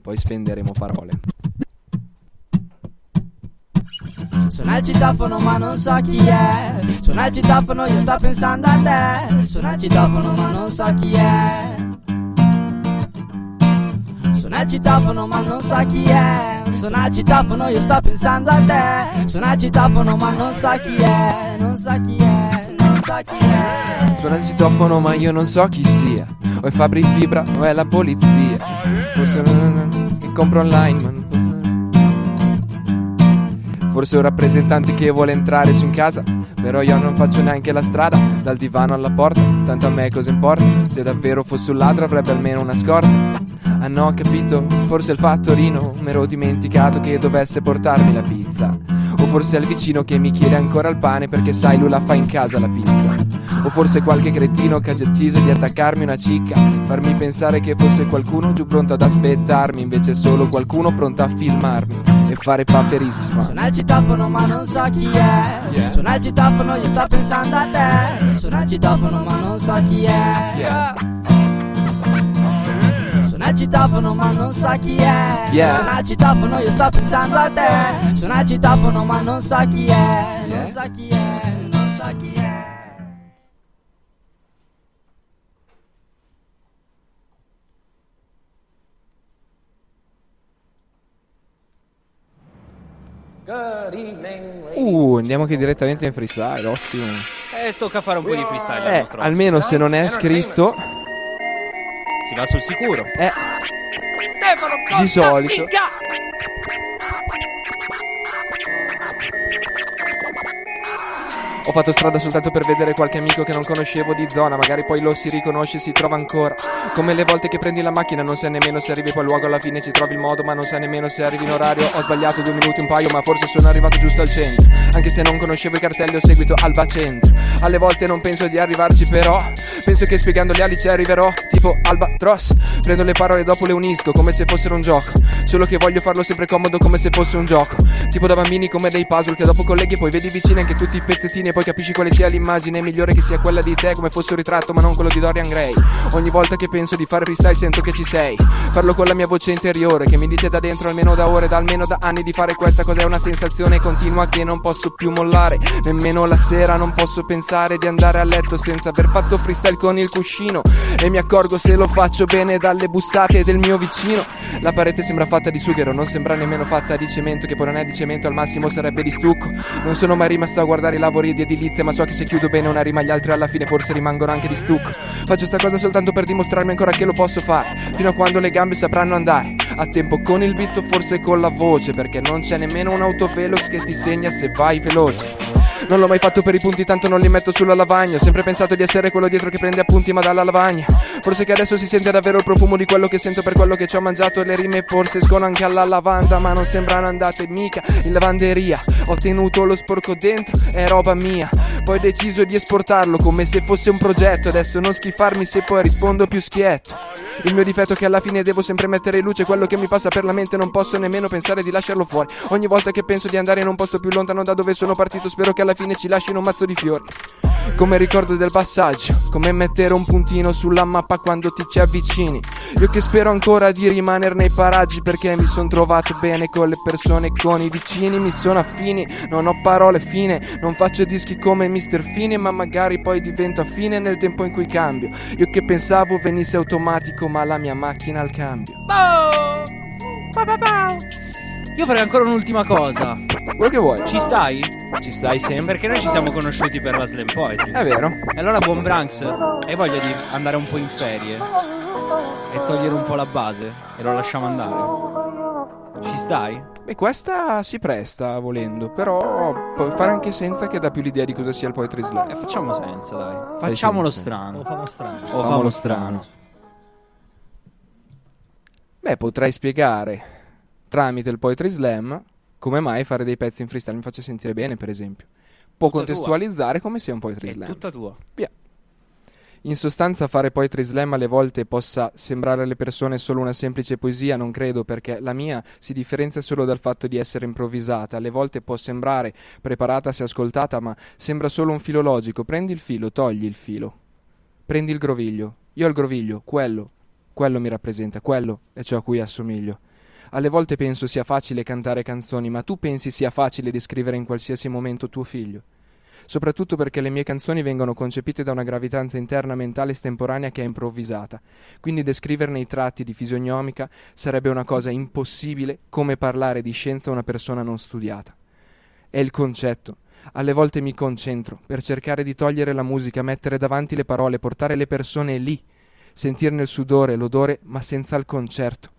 Poi spenderemo parole. Suona il citofono ma non so chi è Suona il citofono io sto pensando a te Suona il citofono ma non so chi è Suona il citofono ma non so chi è Suona il citofono io sto pensando a te Suona il citofono ma non so chi è Non so chi è, non Suona il citofono ma io non so chi sia. O è Fabri Fibra o è la polizia. Forse che compro online. ma- Forse un rappresentante che vuole entrare su in casa. Però io non faccio neanche la strada. Dal divano alla porta. Tanto a me cosa importa? Se davvero fossi un ladro avrebbe almeno una scorta. Ah no, capito. Forse il fattorino. Mi ero dimenticato che dovesse portarmi la pizza. O forse al vicino che mi chiede ancora il pane perché sai lui la fa in casa la pizza. O forse qualche cretino che ha deciso di attaccarmi una cicca, farmi pensare che fosse qualcuno giù pronto ad aspettarmi, invece solo qualcuno pronto a filmarmi e fare paperissima. Suona il citofono ma non so chi è Suona il citofono io sto pensando a te Suona il citofono ma non so chi è Suona il citofono ma non so chi è Yeah. Suona il citofono io sto pensando a te Suona il citofono ma non so chi è Non so chi è Non so chi è Uh, andiamo anche direttamente in freestyle, ottimo. Eh, tocca fare un po' di freestyle al Eh, nostro almeno se non è scritto, Si va sul sicuro. eh, di solito. Ho fatto strada soltanto per vedere qualche amico che non conoscevo di zona, magari poi lo si riconosce e si trova ancora. Come le volte che prendi la macchina non sai nemmeno se arrivi poi al luogo alla fine ci trovi il modo, ma non sai nemmeno se arrivi in orario. Ho sbagliato due minuti un paio, ma forse sono arrivato giusto al centro. Anche se non conoscevo i cartelli ho seguito Alba Centro. Alle volte non penso di arrivarci però, penso che spiegando le ali ci arriverò, tipo Albatros. Prendo le parole e dopo le unisco come se fossero un gioco. Solo che voglio farlo sempre comodo come se fosse un gioco. Tipo da bambini come dei puzzle che dopo colleghi e poi vedi vicini anche tutti i pezzettini e poi capisci quale sia l'immagine migliore che sia quella di te come fosse un ritratto ma non quello di Dorian Gray. Ogni volta che penso di fare freestyle sento che ci sei. Parlo con la mia voce interiore che mi dice da dentro almeno da ore, da almeno da anni di fare questa cosa è una sensazione continua che non posso più mollare. Nemmeno la sera non posso pensare di andare a letto senza aver fatto freestyle con il cuscino. E mi accorgo se lo faccio bene dalle bussate del mio vicino. La parete sembra fatta di sughero, non sembra nemmeno fatta di cemento, che poi non è di cemento, al massimo sarebbe di stucco. Non sono mai rimasto a guardare i lavori di edilizia, ma so che se chiudo bene una rima gli altri alla fine forse rimangono anche di stucco. Faccio sta cosa soltanto per dimostrarmi ancora che lo posso fare, fino a quando le gambe sapranno andare. A tempo con il beat forse con la voce, perché non c'è nemmeno un autovelox che ti segna se vai veloce. Non l'ho mai fatto per i punti, tanto non li metto sulla lavagna. Ho sempre pensato di essere quello dietro che prende appunti, ma dalla lavagna. Forse che adesso si sente davvero il profumo di quello che sento per quello che ci ho mangiato. Le rime forse escono anche alla lavanda, ma non sembrano andate mica in lavanderia. Ho tenuto lo sporco dentro, è roba mia. Poi ho deciso di esportarlo come se fosse un progetto. Adesso non schifarmi se poi rispondo più schietto. Il mio difetto è che alla fine devo sempre mettere in luce quello che mi passa per la mente. Non posso nemmeno pensare di lasciarlo fuori. Ogni volta che penso di andare in un posto più lontano da dove sono partito, spero che alla fine ci lasciano un mazzo di fiori. Come ricordo del passaggio, come mettere un puntino sulla mappa quando ti ci avvicini. Io che spero ancora di rimanere nei paraggi perché mi sono trovato bene con le persone, con i vicini, mi sono affini, non ho parole fine, non faccio dischi come Mr. Fine, ma magari poi divento affine nel tempo in cui cambio. Io che pensavo venisse automatico, ma la mia macchina al cambio. Io farei ancora un'ultima cosa. Quello che vuoi. Ci stai? Ci stai sempre. Perché noi ci siamo conosciuti per la Slam Poetry. È vero. E allora buon Branks, hai voglia di andare un po' in ferie e togliere un po' la base e lo lasciamo andare? Ci stai? Beh, questa si presta volendo, però puoi fare anche senza che dà più l'idea di cosa sia il Poetry Slam. Eh, facciamo senza, dai. Facciamolo senza. strano. Lo famo strano. O famolo strano. Beh, potrei spiegare tramite il Poetry Slam come mai fare dei pezzi in freestyle mi faccia sentire bene, per esempio. Può Tutta contestualizzare come sia un Poetry È Slam. tutta tua. Via. In sostanza fare poetry slam alle volte possa sembrare alle persone solo una semplice poesia, non credo, perché la mia si differenzia solo dal fatto di essere improvvisata. Alle volte può sembrare preparata se ascoltata, ma sembra solo un filo logico. Prendi il filo, togli il filo. Prendi il groviglio. Io ho il groviglio, quello. Quello mi rappresenta, quello è ciò a cui assomiglio. Alle volte penso sia facile cantare canzoni, ma tu pensi sia facile descrivere in qualsiasi momento tuo figlio soprattutto perché le mie canzoni vengono concepite da una gravitanza interna mentale estemporanea che è improvvisata. Quindi descriverne i tratti di fisionomica sarebbe una cosa impossibile come parlare di scienza a una persona non studiata. È il concetto. Alle volte mi concentro per cercare di togliere la musica, mettere davanti le parole, portare le persone lì, sentirne il sudore, l'odore, ma senza il concerto.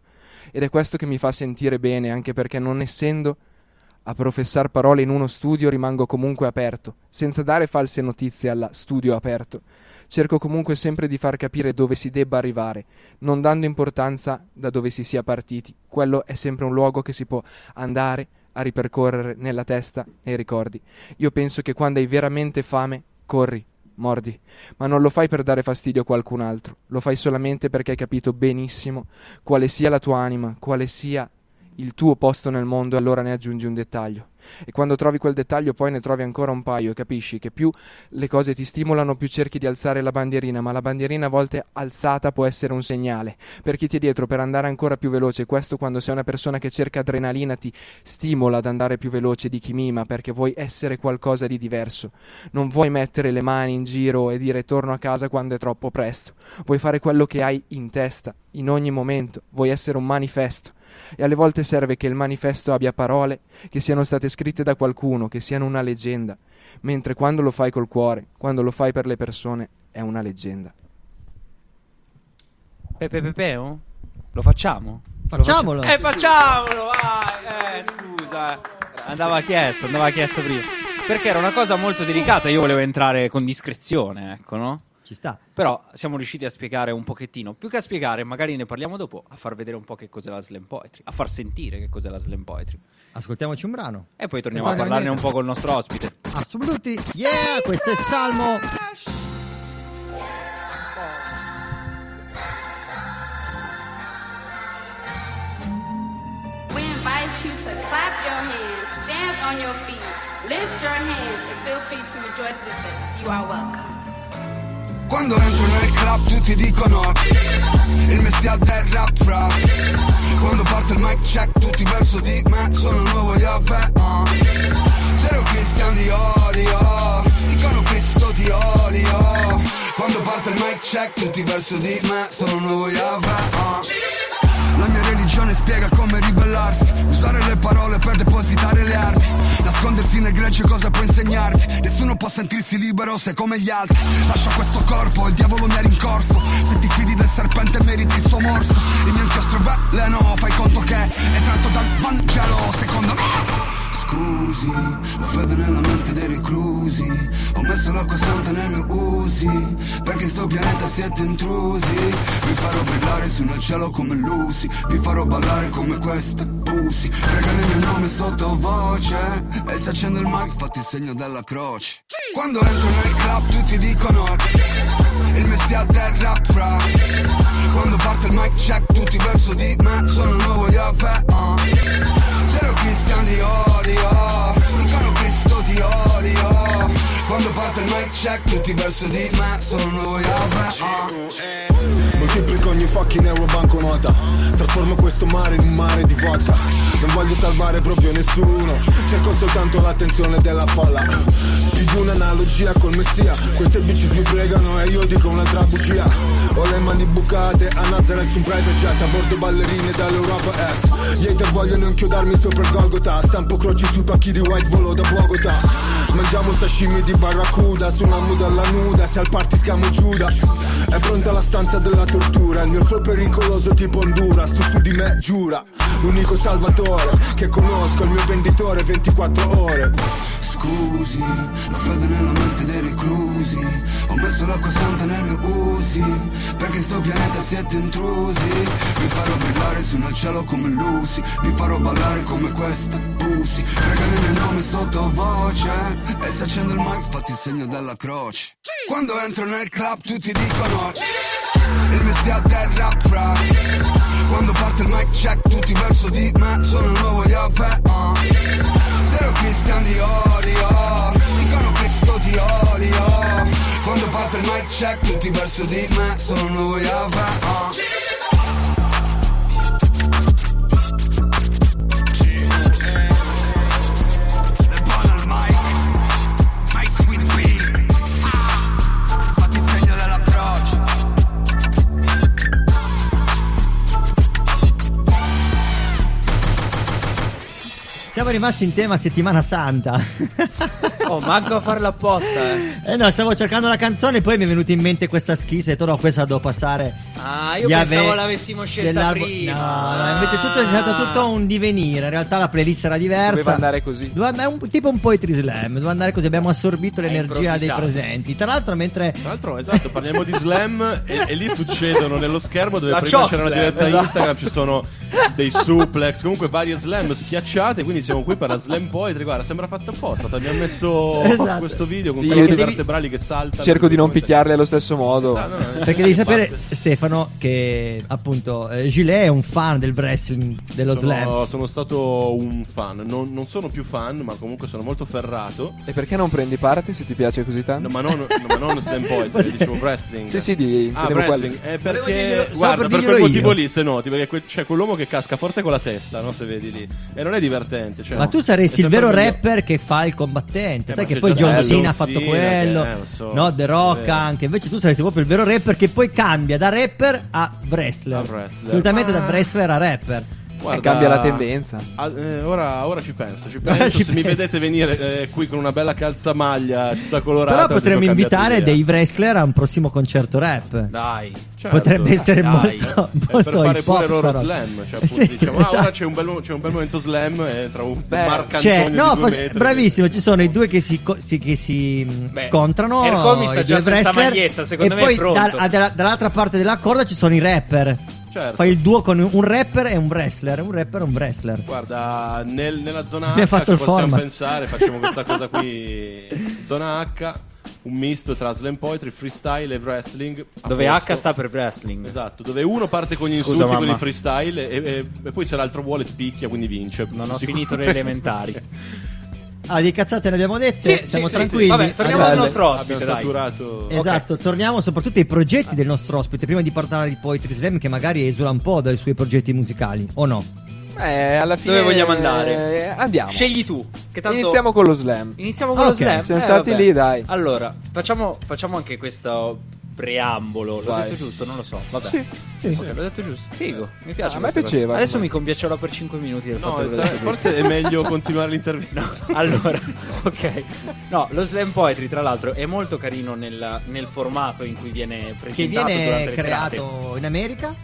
Ed è questo che mi fa sentire bene, anche perché non essendo a professar parole in uno studio rimango comunque aperto, senza dare false notizie alla studio aperto. Cerco comunque sempre di far capire dove si debba arrivare, non dando importanza da dove si sia partiti. Quello è sempre un luogo che si può andare, a ripercorrere nella testa e i ricordi. Io penso che quando hai veramente fame, corri, mordi, ma non lo fai per dare fastidio a qualcun altro, lo fai solamente perché hai capito benissimo quale sia la tua anima, quale sia il tuo posto nel mondo e allora ne aggiungi un dettaglio. E quando trovi quel dettaglio poi ne trovi ancora un paio e capisci che più le cose ti stimolano più cerchi di alzare la bandierina, ma la bandierina a volte alzata può essere un segnale per chi ti è dietro per andare ancora più veloce. Questo quando sei una persona che cerca adrenalina ti stimola ad andare più veloce di chi mima perché vuoi essere qualcosa di diverso. Non vuoi mettere le mani in giro e dire torno a casa quando è troppo presto. Vuoi fare quello che hai in testa in ogni momento. Vuoi essere un manifesto e alle volte serve che il manifesto abbia parole che siano state scritte da qualcuno, che siano una leggenda, mentre quando lo fai col cuore, quando lo fai per le persone, è una leggenda. Pepe Pepeo? Lo facciamo? Facciamolo. Lo faccia- Eh, facciamolo, vai! Eh, scusa. Andava chiesto, andava chiesto prima. Perché era una cosa molto delicata, io volevo entrare con discrezione, ecco, no? Ci sta. Però siamo riusciti a spiegare un pochettino, più che a spiegare, magari ne parliamo dopo, a far vedere un po' che cos'è la slam poetry, a far sentire che cos'è la slam poetry. Ascoltiamoci un brano. E poi torniamo a Fate parlarne un po' col nostro ospite. Assoluti. Yeah, questo è Salmo. We invite you to clap your hands, stand on your feet, lift your hands, and feel free to rejoice with us. You are welcome. Quando entro nel club tutti dicono Il messia del rap fra Quando parte il mic check tutti verso di me Sono nuovo Yahweh uh. Zero Christian di odio Dicono Cristo ti odio Quando parte il mic check tutti verso di me Sono nuovo Yahweh uh. La mia religione spiega come ribellarsi Usare le parole per depositare le armi Nascondersi nel gregge cosa può insegnarvi Nessuno può sentirsi libero se come gli altri. Lascia questo corpo, il diavolo mi ha rincorso. Se ti fidi del serpente meriti il suo morso. Il mio inchiostro veleno, fai conto che è tratto dal Vangelo Secondo me Scusi, ho fede nella mente dei reclusi. Ho messo l'acqua santa nei miei usi Perché in sto pianeta siete intrusi. Vi farò brillare su nel cielo come lusi Vi farò ballare come queste pussy. Prega nel mio nome sottovoce E se accendo il mic fatti il segno della croce. Quando entro nel club tutti dicono Il messia del rap fra. Quando parte il mic check tutti verso di me Sono il nuovo Yahweh uh. Zero Christian di odio Dicono Cristo ti odio Quando parte il mic check tutti verso di me Sono il nuovo Yahweh uh. Moltiplico ogni fucking euro banconota Trasformo questo mare in un mare di vodka. Non voglio salvare proprio nessuno. Cerco soltanto l'attenzione della folla. Più di un'analogia col messia. Queste bitches mi pregano e io dico un'altra bugia. Ho le mani bucate a Nazareth su un private jet A bordo ballerine dall'Europa Est. Gli hater vogliono inchiodarmi sopra il Golgotha. Stampo croci sui pacchi di white volo da Bogota Mangiamo sashimi di barracuda Su una muda alla nuda. Se al party scamo Giuda. È pronta la stanza della tortura Il mio flow pericoloso tipo Honduras Tu su di me giura. L'unico salvatore che conosco Il mio venditore 24 ore. Scusi, ho fede nella mente dei reclusi. Ho messo l'acqua santa nei miei usi Perché in sto pianeta siete intrusi. Vi farò brillare su nel cielo come lusi Vi farò ballare come queste pussy Prega nel mio nome sottovoce E se accendo il mic fatti il segno della croce Quando entro nel club tutti dicono Il messia del rap fra Quando parte il mic check tutti verso di me Sono il nuovo Yahweh uh. Zero Christian di odio Dicono Cristo ti odio Quando parte il mic check tutti verso di me Sono il nuovo Yahweh uh. Siamo rimasti in tema settimana santa. Oh, manco a farla apposta, eh. Eh no, stavo cercando la canzone, poi mi è venuta in mente questa schisa e ho detto no, questa devo passare. Ah, io pensavo ave- l'avessimo scelta dell'albo- prima. No, no, invece tutto è stato tutto un divenire. In realtà la playlist era diversa. Doveva andare così. Doveva andare un, tipo un poetry slam. Doveva andare così. Abbiamo assorbito l'energia dei presenti. Tra l'altro, mentre. Tra l'altro, esatto, parliamo di slam e, e lì succedono nello schermo dove La prima c'era una slam, diretta esatto. Instagram, ci sono dei suplex, comunque varie slam schiacciate, quindi siamo qui per la slam poetry, guarda, sembra fatta apposta, ti abbiamo messo Esatto. questo video con Sì, devi- vertebrali che saltano. Cerco di non picchiarli allo stesso modo. Esatto, no, no, Perché devi sapere, Stefano, che appunto eh, Gilet è un fan del wrestling, dello slam. Sono, sono stato un fan, non, non sono più fan, ma comunque sono molto ferrato. E perché non prendi parte se ti piace così tanto? No, ma non, no, ma non slam poetry, dicevo wrestling. Sì, sì, di, Ah, wrestling, Volevo perché guarda, per quel motivo io. lì se noti, perché que- c'è quell'uomo che casca forte con la testa, no? Se vedi lì. E non è divertente. Cioè, Ma tu saresti il vero rapper che fa il combattente. Eh, Sai che poi John Cena ha fatto Cena, quello. che, eh, so, no, The Rock anche. Invece tu saresti proprio il vero rapper che poi cambia da rapper a wrestler. A wrestler. Solitamente Ma- da wrestler a rapper. Guarda, Eh, cambia la tendenza. ah, eh, ora, ora ci penso, ci penso. ci se mi pensi. vedete venire eh, qui con una bella calzamaglia tutta colorata, Però potremmo invitare idea. dei wrestler a un prossimo concerto rap. Dai. Certo. Potrebbe essere Dai. molto, E molto per fare pure loro slam, cioè Eh, sì, diciamo, ah, ora esatto. c'è un, bel, c'è un bel momento slam e tra un Beh, Marc Cioè, no, di due fa- metri. bravissimo. Ci sono i due che si, co- si- che si mh, Beh, scontrano. Ercomi sta già senza maglietta, secondo e me è poi a- dall'altra parte della corda ci sono i rapper. Certo. Fai il duo con un rapper e un wrestler. Un rapper e un wrestler. Guarda, nel- nella zona Abbiamo H fatto ci il possiamo format. pensare, facciamo questa cosa qui. Zona H, un misto tra slam poetry, freestyle e wrestling. Dove posto. H sta per wrestling. Esatto, dove uno parte con gli Scusa, insulti, con mamma. il freestyle, e, e- e poi se l'altro vuole ti picchia, quindi vince. Non ho finito le elementari. Ah, di cazzate ne abbiamo dette. Sì, Siamo sì, tranquilli. sì. Vabbè, torniamo Allora, al nostro ospite, Abbiamo dai. saturato. Esatto, torniamo soprattutto ai progetti del nostro ospite. Prima di parlare di Poetry Slam, che magari esula un po' dai suoi progetti musicali, o no? Eh, alla fine. Dove vogliamo andare? eh, andiamo. Scegli tu. Che tanto... Iniziamo con lo slam. Iniziamo con lo Ok, slam. siamo Eh, stati vabbè. lì, dai. Allora, facciamo, facciamo anche questo preambolo. L'ho Vai. detto giusto? Non lo so. Vabbè. Sì, sì. Ok, l'ho detto giusto. Figo. Mi piace. a me questa cosa. piaceva, Adesso mi compiacerò per 5 minuti. No, che giusto. forse è meglio continuare l'intervista. Allora, ok. No, lo slam poetry, tra l'altro, è molto carino nel, nel formato in cui viene Che presentato viene durante le serate. creato in America?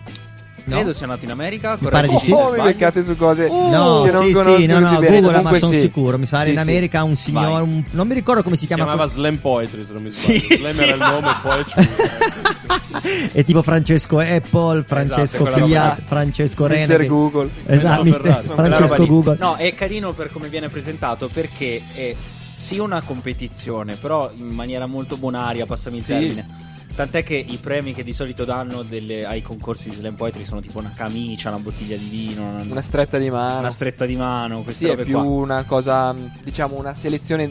No? Credo sia nato in America. Mi pare di sì. Oh, mi beccate su cose No, che non sì, conosco sì, no, no, bene. Google, ma sono sì. sicuro. Mi pare Sì, in. America un signore, un- non mi ricordo come si Si chiama. chiamava Slam Poetry, se non mi sbaglio. Sì, Slam sì. era il nome, poetry. È tipo Francesco Apple, Francesco Esatto, roba Fiat, là. Francesco Rene. Che- Google. Esatto, Mister- Francesco. Google. No, è carino per come viene presentato perché è sì una competizione, però in maniera molto bonaria, passami il Sì. termine. Tant'è che i premi che di solito danno delle- ai concorsi di slam poetry sono tipo una camicia, una bottiglia di vino, una, Una stretta di mano. una stretta di mano, queste Sì, è più qua. una cosa, diciamo, una selezione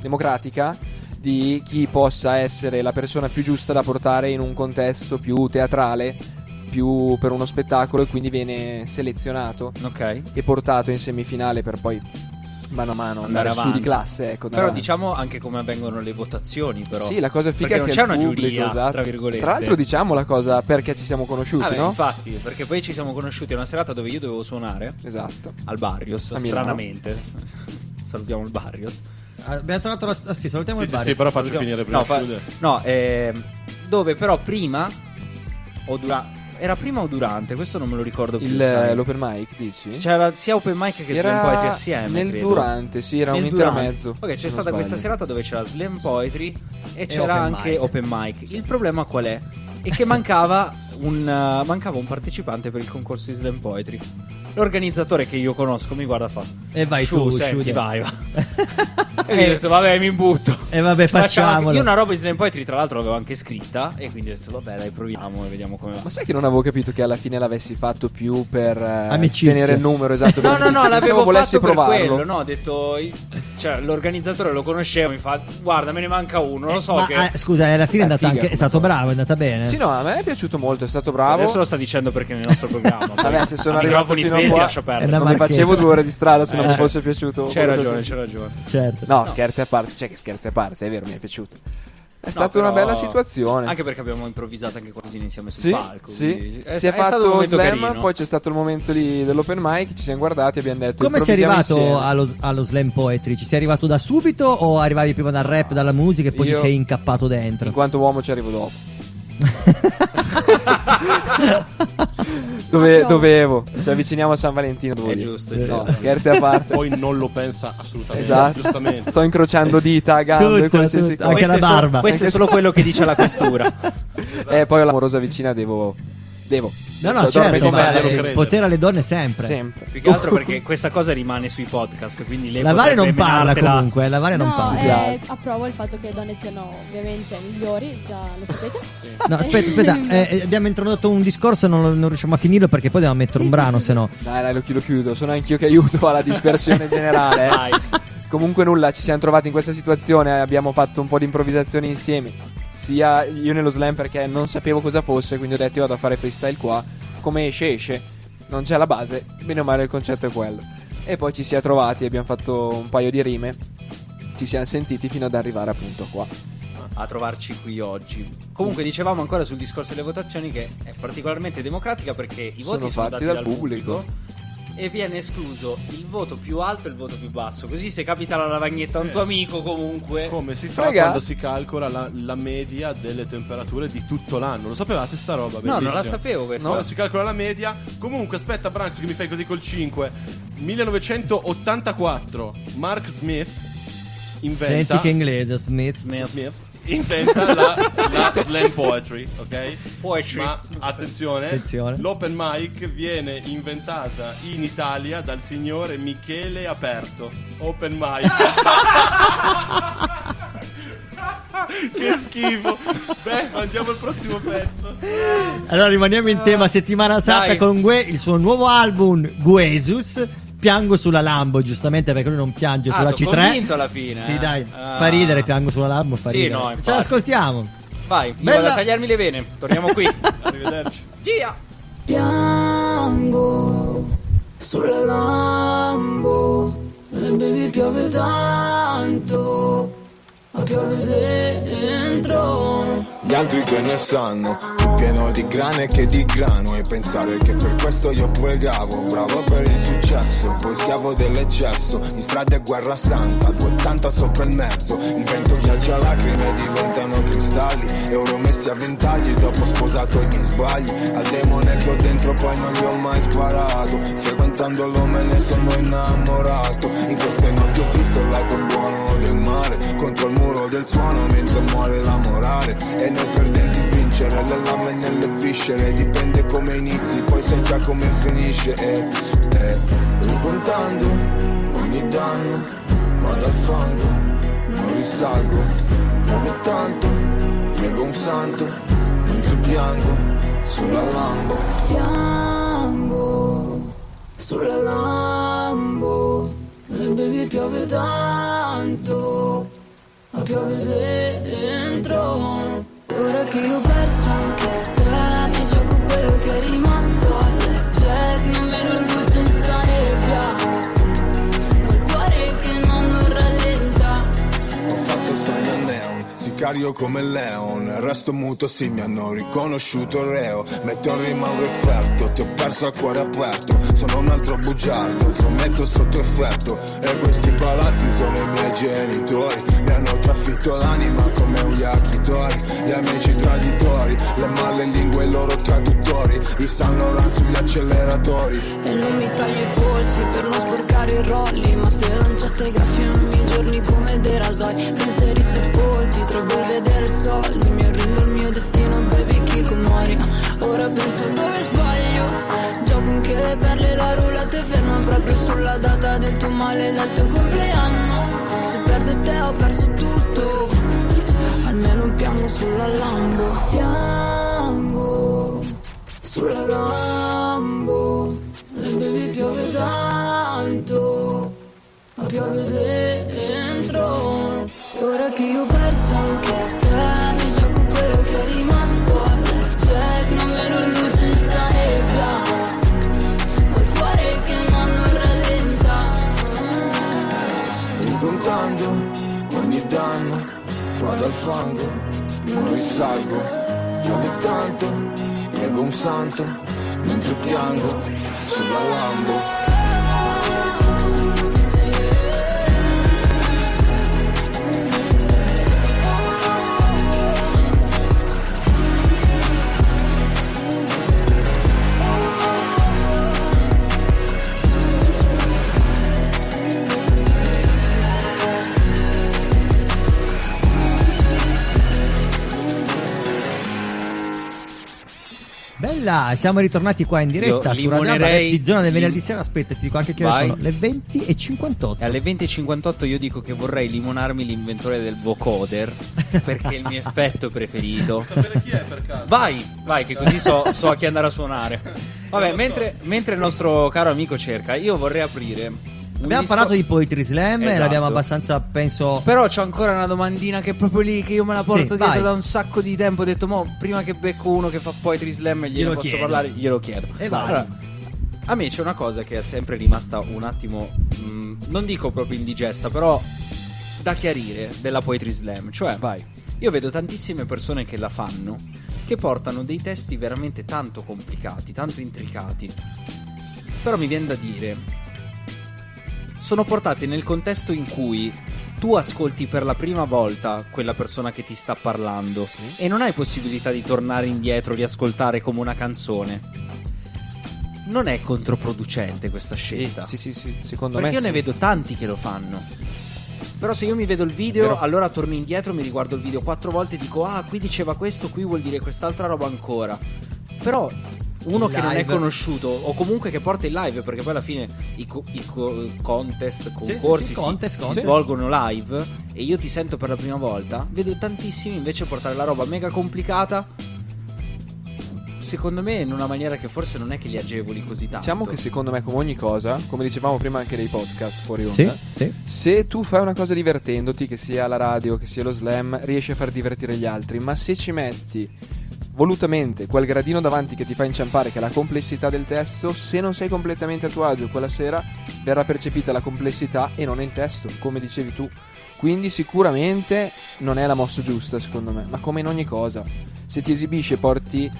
democratica di chi possa essere la persona più giusta da portare in un contesto più teatrale, più per uno spettacolo e quindi viene selezionato Ok. e portato in semifinale per poi mano a mano Andare andare, su avanti. di classe. Ecco, Però davanti. diciamo anche come avvengono le votazioni, però. Sì, la cosa figa Perché è non che c'è il una pubblico, giuria, esatto. tra virgolette. Tra l'altro diciamo la cosa perché ci siamo conosciuti, Ah, beh, no? infatti, perché poi ci siamo conosciuti una serata dove io dovevo suonare Esatto. al Barrios, stranamente. Salutiamo il Barrios. Abbiamo trovato la. ah, sì, salutiamo Sì, il sì, bar. sì, però faccio Salutiamo- finire prima. No, fa- no, ehm, dove però prima o durante era prima o durante, questo non me lo ricordo più. Il, sai. l'open mic, dici? C'era sia open mic che Era slam poetry assieme. nel credo. durante, sì, era Nel un durante. intermezzo, Ok, se c'è stata questa sbaglio. serata dove c'era slam poetry e, c'era open anche mic. open mic. Il problema qual è? È che mancava un, uh, mancava un partecipante per il concorso di slam poetry. L'organizzatore che io conosco mi guarda e fa. E vai "Sciù, tu, senti, Sciude." vai, va. e io ho detto, vabbè, mi butto. E vabbè, facciamolo. Io una roba di slam poetry, tra l'altro, l'avevo anche scritta. E quindi ho detto, vabbè, dai, proviamo e vediamo come va. Ma sai che non avevo capito che alla fine l'avessi fatto più per eh, Amicizia. tenere il numero esatto? No, per no, no, l'avevo fatto per provarlo. quello. No, ho detto, cioè, l'organizzatore lo conoscevo. Mi fa, guarda, me ne manca uno. Lo so Ma, che. ah, scusa, alla fine è Beh, andata anche. È stato bravo, è andata bene. Sì, no, a me è piaciuto molto, è stato bravo. Adesso lo sta dicendo perché nel nostro programma. Vabbè, se sono arrivato fino a spenti, qua, lascia perdere. Una non mi facevo due ore di strada se non Eh, mi fosse piaciuto. Quello ragione, così. c'hai ragione. Certo. No, scherzi a parte, cioè che scherzi a parte, è vero, mi è piaciuto. È stata una bella situazione. Anche perché abbiamo improvvisato anche qualcosina insieme sul Sì, palco. sì. è, si è, è stato un fatto momento slam, carino. poi c'è stato il momento lì dell'open mic, ci siamo guardati e abbiamo detto Come sei arrivato allo, allo slam poetry? Ci sei arrivato da subito o arrivavi prima dal rap, dalla musica e poi Io- ci sei incappato dentro? In quanto uomo ci arrivo dopo. Dove- No. dovevo, ci avviciniamo a San Valentino. È giusto, è No, giusto. Scherzi a parte. Poi non lo pensa assolutamente. Esatto. Giustamente. Sto incrociando dita, gambe, Tutto, qualsiasi tutto, anche la Questo è solo- barba. questo è solo quello che dice la questura. E poi ho l'amorosa vicina devo. Devo. No, no, certo, ma eh, potere alle donne sempre. Sempre. Più che altro perché questa cosa rimane sui podcast. Quindi lei La Vale non parla menartela- comunque, la Vale non no, parla. eh, approvo il fatto che le donne siano ovviamente migliori, già lo sapete. No, aspetta, aspetta, eh, eh, abbiamo introdotto un discorso, non, non riusciamo a finirlo perché poi dobbiamo mettere Sì, un sì, brano, sì. se no. Dai, dai, lo, chi- lo chiudo. Sono anch'io che aiuto alla dispersione generale. eh. Comunque nulla, ci siamo trovati in questa situazione, abbiamo fatto un po' di improvvisazioni insieme. Sia io nello slam perché non sapevo cosa fosse, quindi ho detto io vado a fare freestyle qua. Come esce, esce. Non c'è la base, bene o male il concetto è quello. E poi ci siamo trovati, abbiamo fatto un paio di rime. Ci siamo sentiti fino ad arrivare appunto qua. a trovarci qui oggi. Comunque dicevamo ancora sul discorso delle votazioni che è particolarmente democratica perché i Sono voti sono fatti dati dal dal pubblico. pubblico e viene escluso il voto più alto e il voto più basso. Così se capita la lavagnetta a un tuo amico comunque Come si fa Frega. quando si calcola la, la media delle temperature di tutto l'anno? Lo sapevate sta roba? No, non Bellissima. la sapevo questa. No, si calcola la media. Comunque, aspetta, Branks, che mi fai così col 5. 1984, Mark Smith inventa. Senti che inglese, Smith. Smith inventa la, la slam poetry, ok? Poetry. Ma attenzione, Attenzione. l'open mic viene inventata in Italia dal signore Michele Aperto. Open mic. che schifo. Beh, andiamo al prossimo pezzo. Allora rimaniamo in tema settimana santa Dai. con Gue, il suo nuovo album Guesus. Piango sulla Lambo, giustamente perché lui non piange Ah, sulla t'ho C3. convinto alla fine. Sì, eh. dai, Ah. fa ridere, piango sulla Lambo, fa Sì, ridere. no, Ce infatti. l'ascoltiamo. Vai, Bella- vado a tagliarmi le vene. Torniamo qui. Arrivederci. Gia. Piango sulla Lambo e baby piove tanto, ma piove dentro. Gli altri che ne sanno, più pieno di grane che di grano E pensare che per questo io pregavo Bravo per il successo, poi schiavo dell'eccesso In strada è guerra santa, 280 sopra il mezzo Il vento viaggia lacrime diventano cristalli Euro messi a ventagli, dopo sposato i miei sbagli Al demone che ho dentro poi non gli ho mai sparato Frequentandolo me ne sono innamorato. In queste notti ho visto il buono del mare Contro il muro del suono mentre muore la morale. E noi perdenti vincere le lame nelle viscere Dipende come inizi, poi sai già come finisce. E, e ricontando ogni danno Qua dal fondo non risalgo Piove tanto, prego un santo Mentre piango sulla Piango sulla Lambo e baby piove tanto, ma piove dentro. E ora che io ho perso anche te, mi gioco quello che è rimasto sicario come Leon. Resto muto, sì, mi hanno riconosciuto reo. Metto in rima un referto, ti ho perso a cuore aperto. Sono un altro bugiardo, prometto sotto effetto. E questi palazzi sono i miei genitori. Mi hanno trafitto l'anima come un yakitori. Gli amici traditori, le male lingue i loro traduttori. I San Laurent sugli acceleratori. E non mi taglio i polsi per non sporcare i rolli Ma ste lanciate graffiano i giorni come dei rasoi. Pensieri sepolti, troppo il vedere soldi Mi arrendo al mio destino, baby, chi muori Ora penso dove sbaglio. Gioco anche le perle, la rulata è ferma Proprio sulla data del tuo maledetto compleanno. Se perde te ho perso tutto. Almeno piango sulla Lambo. Piango sulla Lambo. E baby piove tanto piove dentro ora che io ho perso anche te mi gioco quello che è rimasto alle jet non vedo luce sta nebbia ho il cuore che non rallenta. Ricontando ogni danno qua dal fango salgo E ogni tanto prego un santo Mentre piango sulla Lambo Bella, siamo ritornati qua in diretta Io su Radio di zona del venerdì sera. Aspetta, ti dico anche che sono le 20 e 58. E alle 20.58 io dico che vorrei limonarmi l'inventore del vocoder perché è il mio effetto preferito. Vai, vai, che così so, so a chi andare a suonare. Vabbè, mentre, mentre il nostro caro amico cerca, io vorrei aprire. Abbiamo disco- parlato di Poetry Slam e Esatto. l'abbiamo abbastanza, penso. Però c'ho ancora una domandina che è proprio lì, che io me la porto Sì, dietro vai. da un sacco di tempo. Ho detto, mo, prima che becco uno che fa poetry slam e Glielo posso chiedo. parlare, glielo chiedo. E vai. Allora, a me c'è una cosa che è sempre rimasta un attimo, mh, non dico proprio indigesta, però da chiarire della poetry slam. Cioè, io vedo tantissime persone che la fanno, che portano dei testi veramente tanto complicati, tanto intricati. Però mi viene da dire, sono portati nel contesto in cui tu ascolti per la prima volta quella persona che ti sta parlando e non hai possibilità di tornare indietro, riascoltare come una canzone. Non è controproducente questa scelta. Sì, sì, sì, secondo Perché me io ne sì. vedo tanti che lo fanno. Però se io mi vedo il video, Però- allora torno indietro, mi riguardo il video quattro volte e dico "Ah, qui diceva questo, qui vuol dire quest'altra roba ancora". Però uno che non è conosciuto o comunque che porta il live perché poi alla fine i, co- i co- contest, Sì, sì, concorsi sì, si- contest, si, contest. svolgono live e io ti sento per la prima volta, vedo tantissimi invece portare la roba mega complicata secondo me in una maniera che forse non è che li agevoli così tanto. Diciamo che secondo me, come ogni cosa, come dicevamo prima anche dei podcast fuori onda, Sì, sì. se tu fai una cosa divertendoti, che sia la radio, che sia lo slam, riesci a far divertire gli altri, ma se ci metti volutamente quel gradino davanti che ti fa inciampare, che è la complessità del testo, se non sei completamente a tuo agio quella sera, verrà percepita la complessità e non il testo, come dicevi tu. Quindi sicuramente non è la mossa giusta, secondo me, ma come in ogni cosa. Se ti esibisci e porti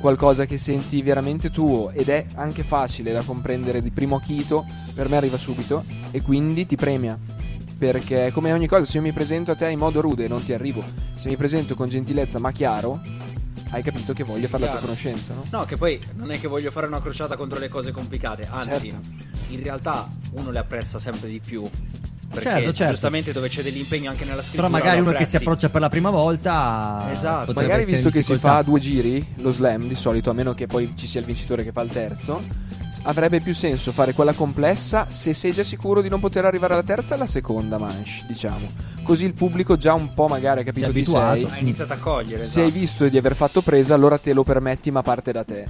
qualcosa che senti veramente tuo ed è anche facile da comprendere di primo acchito, per me arriva subito e quindi ti premia. Perché come ogni cosa, se io mi presento a te in modo rude non ti arrivo. Se mi presento con gentilezza ma chiaro, hai capito che voglio Sì, fare la tua conoscenza, no? No, che poi non è che voglio fare una crociata contro le cose complicate, anzi, Certo. in realtà uno le apprezza sempre di più. Perché Certo, certo. giustamente dove c'è dell'impegno anche nella scrittura. Però magari uno che si approccia per la prima volta. Esatto. Magari visto che si fa due giri, lo slam di solito, a meno che poi ci sia il vincitore che fa il terzo, avrebbe più senso fare quella complessa se sei già sicuro di non poter arrivare alla terza e alla seconda manche, diciamo. Così il pubblico già un po' magari ha capito chi sei. Ha iniziato a cogliere. Se hai esatto. visto di aver fatto presa, allora te lo permetti, ma parte da te.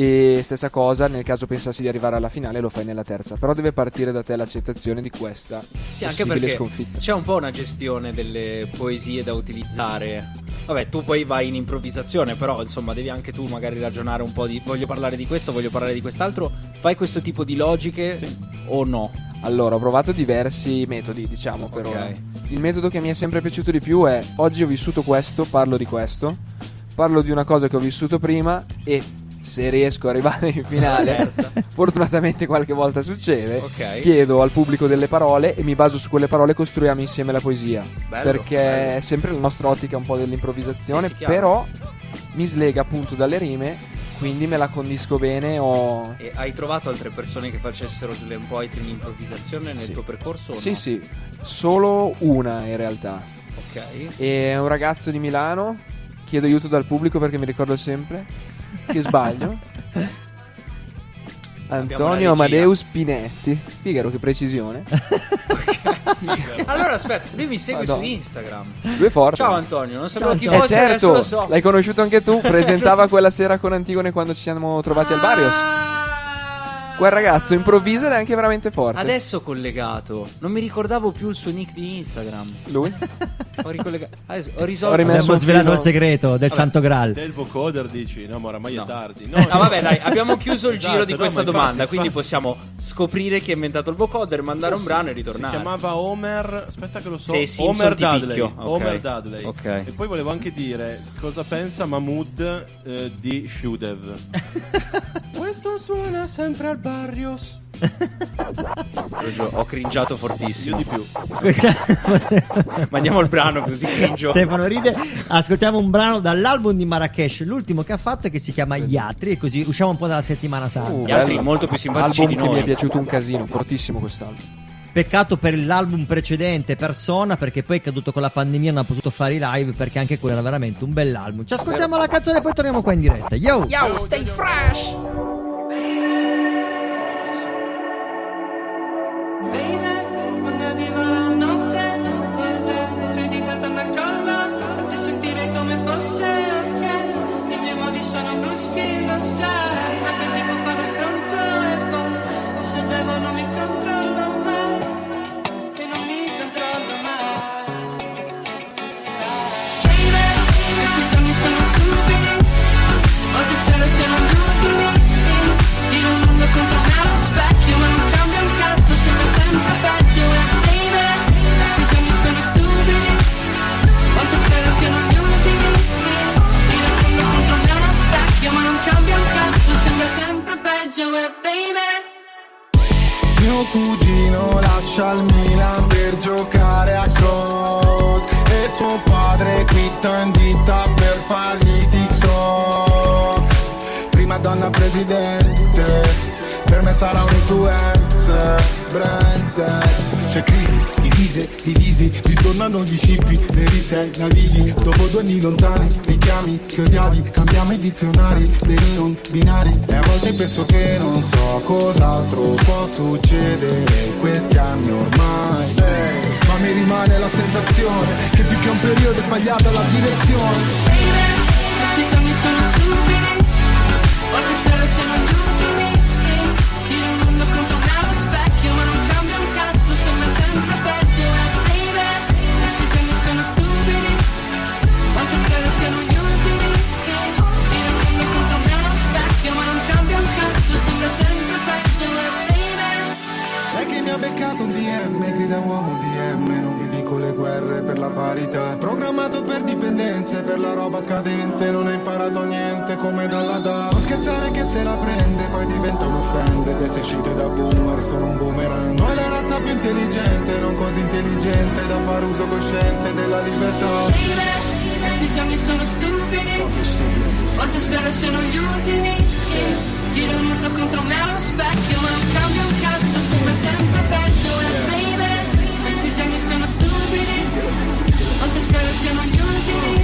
E stessa cosa, nel caso pensassi di arrivare alla finale, lo fai nella terza. Però deve partire da te l'accettazione di questa Sì, anche perché sconfitta. c'è un po' una gestione delle poesie da utilizzare. Vabbè, tu poi vai in improvvisazione, però insomma devi anche tu magari ragionare un po' di voglio parlare di questo, voglio parlare di quest'altro. Fai questo tipo di logiche o no? Allora, ho provato diversi metodi, diciamo, per Ok. ora. Il metodo che mi è sempre piaciuto di più è oggi ho vissuto questo, parlo di questo, parlo di una cosa che ho vissuto prima e se riesco ad arrivare in finale, fortunatamente qualche volta succede, Ok. chiedo al pubblico delle parole e mi baso su quelle parole e costruiamo insieme la poesia. Bello, perché bello. è sempre la nostra ottica un po' dell'improvvisazione, Sì, però mi slega appunto dalle rime, quindi me la condisco bene, ho... E hai trovato altre persone che facessero slam poetry in improvvisazione nel Sì. tuo percorso? Sì, no? sì, solo una in realtà. Ok. E un ragazzo di Milano. Chiedo aiuto dal pubblico perché mi ricordo sempre che sbaglio. Antonio. Amadeus Pinetti. Figaro, che precisione. Allora aspetta, lui mi segue Madonna. su Instagram. Lui è forte. Ciao Antonio, non sapevo chi Eh fosse, adesso certo, lo so. l'hai conosciuto anche tu. Presentava quella sera con Antigone quando ci siamo trovati al Barrios. Quel ragazzo improvvisa ed è anche veramente forte. Adesso collegato. Non mi ricordavo più il suo nick di Instagram. Lui? Ho ricollegato. Adesso ho risolto. Abbiamo svelato il segreto del Vabbè, Santo Graal. Del vocoder dici? No, ma oramai No. è tardi. Ah, vabbè, dai, abbiamo chiuso il giro Esatto, di no, questa ma infatti, domanda. Quindi infatti. possiamo scoprire chi ha inventato il vocoder, mandare un brano e ritornare. Si chiamava Homer. Aspetta che lo so. Sì, Homer Dudley. picchio. Ok. Homer Dudley. Ok. E poi volevo anche dire cosa pensa Mahmood eh, di Shudev. Questo suona sempre al Barrios. Ho cringiato fortissimo. Io di più. Questa- Mandiamo il brano così cringio. Stefano ride. Ascoltiamo un brano dall'album di Marrakesh. L'ultimo che ha fatto è che si chiama Gli altri. E così usciamo un po' dalla settimana santa. Uh, Gli altri bello. molto più simpatici Album di che noi. mi è piaciuto un casino, fortissimo quest'album. Peccato per l'album precedente, Persona, perché poi è caduto con la pandemia, non ha potuto fare i live perché anche quello era veramente un bell'album. Ci ascoltiamo la canzone e poi torniamo qua in diretta. Yo! Yo, stay fresh. Può risei, navighi Dopo due anni lontani, richiami che odiavi Cambiamo i dizionari per i non binari E a volte penso che non so cos'altro può succedere Questi anni ormai. Eh, Ma mi rimane la sensazione Che più che un periodo è sbagliata la direzione. Questi giorni sono stupidi Oggi spero siano gli che beccato un DM, grida uomo DM, non vi dico le guerre per la parità. Programmato per dipendenze, per la roba scadente, non hai imparato niente come dalla DA. Non scherzare che se la prende, poi diventa un offender. E se uscite da boomer sono un boomerang. Noi la razza più intelligente, non così intelligente da fare uso cosciente della libertà. Questi giorni sono stupidi Quanto spero siano gli ultimi Tiro un urlo contro me allo specchio Ma non cambia un cazzo, sembra sempre Quanto spero siano gli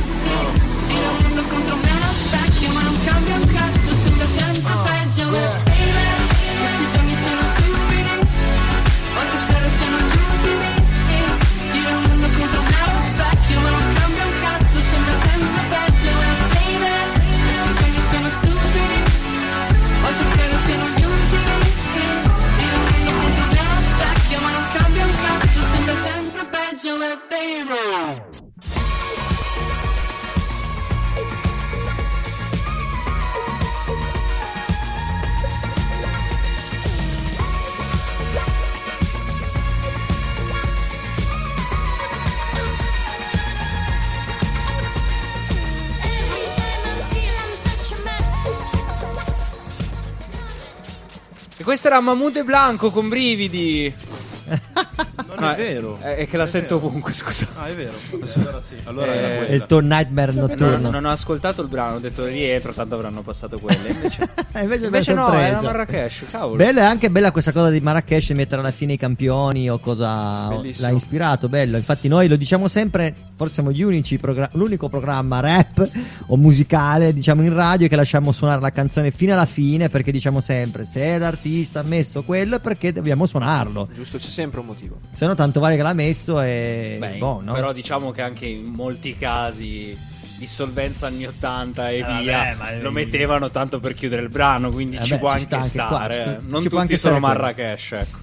Questo era Mahmoud e Blanco con brividi. Non No, è vero. È, è che la sento ovunque, scusa. Ah, è vero. Allora sì. Allora Eh, È il tuo nightmare Non, notturno. non ho ascoltato il brano, ho detto rientro, tanto avranno passato quelle. Invece, E invece, invece bella no, sorpresa. era Marrakesh, cavolo. Bella è anche bella questa cosa di Marrakesh mettere alla fine i campioni o cosa Bellissimo. l'ha ispirato, bello. Infatti noi lo diciamo sempre, forse siamo gli unici progra- l'unico programma rap o musicale, diciamo in radio che lasciamo suonare la canzone fino alla fine perché diciamo sempre se l'artista ha messo quello è perché dobbiamo suonarlo. Giusto, c'è sempre un motivo. Se no tanto vale che l'ha messo e Beh, boh, no? Però diciamo che anche in molti casi dissolvenza anni 80 e Eh, vabbè, via, ma- lo mettevano tanto per chiudere il brano, quindi Vabbè, ci può ci anche anche qua, stare. ci sta- eh. non ci può tutti sono. Marrakesh, ecco.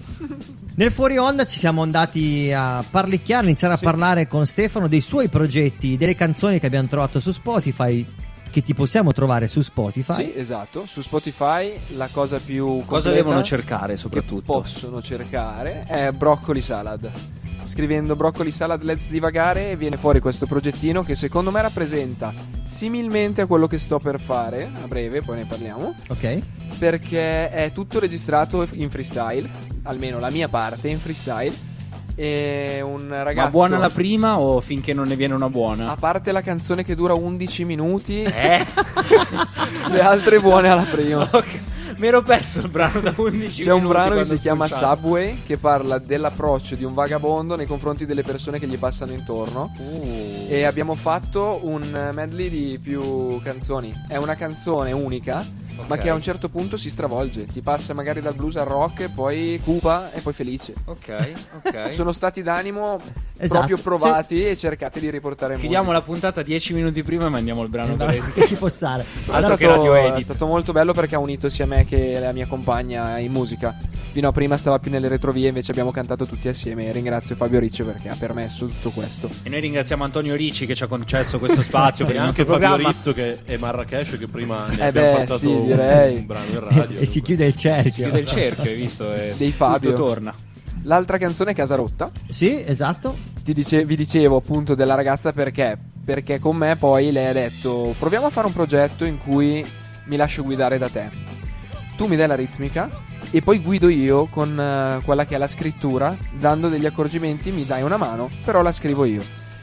Nel fuori onda ci siamo andati a parlicchiare, iniziare a parlare con Stefano dei suoi progetti, delle canzoni che abbiamo trovato su Spotify, che ti possiamo trovare su Spotify. Sì, esatto. Su Spotify la cosa più Cosa devono cercare soprattutto? Che possono cercare è broccoli salad. Scrivendo broccoli salad let's divagare viene fuori questo progettino che secondo me rappresenta similmente a quello che sto per fare a breve, poi ne parliamo. Ok. Perché è tutto registrato in freestyle, almeno la mia parte in freestyle. E un ragazzo Ma buona la prima o finché non ne viene una buona? a parte la canzone che dura 11 minuti, Eh? le altre buone alla prima. Mi ero perso il brano da 11 C'è un brano che si chiama. Subway che parla dell'approccio di un vagabondo nei confronti delle persone che gli passano intorno. Uh. E abbiamo fatto un medley di più canzoni. È una canzone unica, ma Ok. che a un certo punto si stravolge. Ti passa magari dal blues al rock, poi cupa e poi felice. Ok, ok. Sono stati d'animo Esatto. proprio provati e cercati di riportare Chiudiamo musica. la puntata 10 minuti prima e mandiamo il brano Esatto, che ci può stare. È stato, è stato molto bello perché ha unito sia me che la mia compagna in musica. Fino a prima stava più nelle retrovie, invece abbiamo cantato tutti assieme. E ringrazio Fabio Riccio perché ha permesso tutto questo. E noi ringraziamo Antonio Ricci che ci ha concesso questo spazio per il anche nostro Fabio programma. Rizzo che è Marrakesh che prima ne Eh abbiamo beh, passato sì, un, direi. un brano in radio. e si chiude il cerchio. Si chiude il cerchio, hai visto? E Dei Fabio. Tutto torna. L'altra canzone è Casa Rotta. Sì, esatto. Ti dice- vi dicevo appunto della ragazza perché? Perché con me poi lei ha detto proviamo a fare un progetto in cui mi lascio guidare da te. Tu mi dai la ritmica e poi guido io con eh, quella che è la scrittura, dando degli accorgimenti, mi dai una mano, però la scrivo io.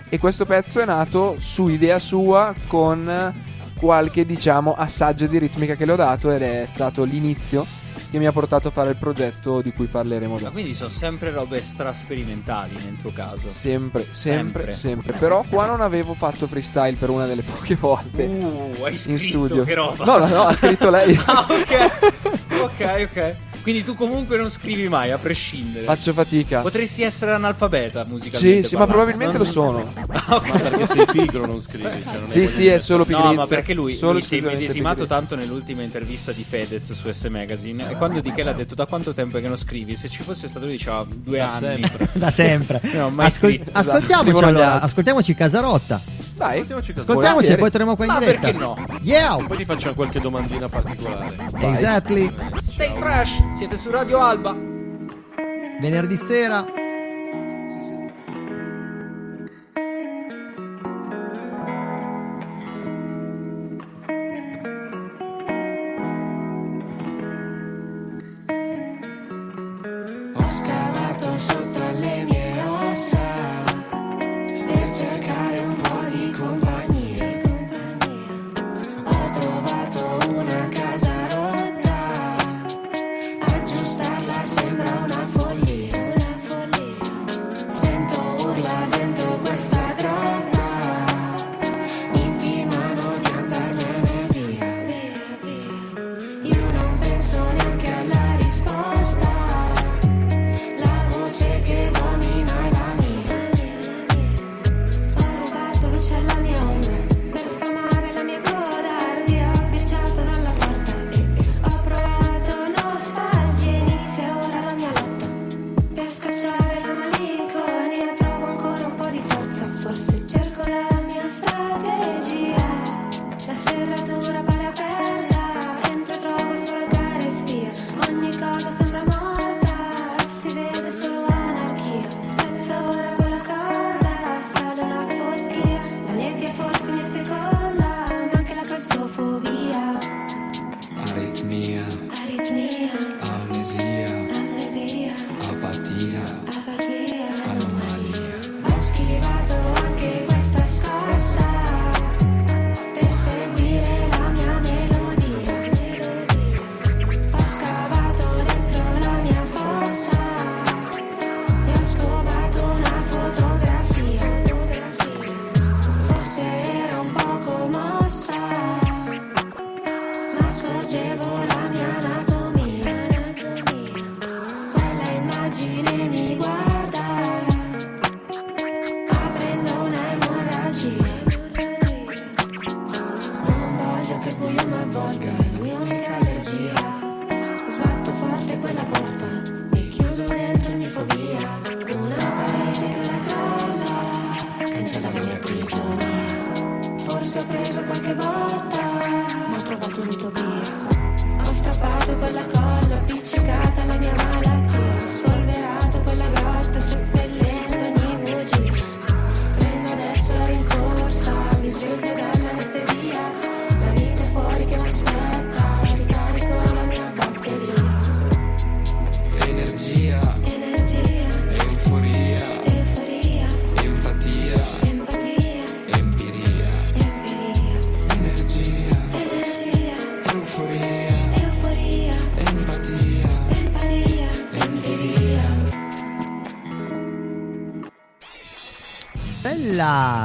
E questo pezzo è nato su idea sua con eh, qualche diciamo assaggio di ritmica che le ho dato ed è stato l'inizio che mi ha portato a fare il progetto di cui parleremo Ma dopo. quindi sono sempre robe stra sperimentali nel tuo caso. Sempre, sempre, Sempre. sempre, Però qua non avevo fatto freestyle per una delle poche volte. Uh, hai in scritto, studio. che roba. No, no, no, ha scritto lei. ah, ok. ok, ok. Quindi tu comunque non scrivi mai, a prescindere. Faccio fatica. Potresti essere analfabeta musicalmente. Sì, sì, ma probabilmente Non- lo sono. Ah, ok. Ma perché sei pigro non scrivi? Cioè, non Sì, è sì, è solo pigrizia. No, ma perché lui, Solo si è medesimato pigrizia. tanto nell'ultima intervista di Fedez su S Magazine. E quando Di che l'ha detto da quanto tempo è che non scrivi? Se ci fosse stato lui diceva due Da anni. sempre. Da sempre. No, mai Ascol- ascoltiamoci allora, ascoltiamoci Casarotta. Dai, Ascoltiamoci e poi torniamo qua in Ma diretta. perché no? Yeah! Poi ti facciamo qualche domandina particolare. Exactly. Stay fresh, siete su Radio Alba. Venerdì sera.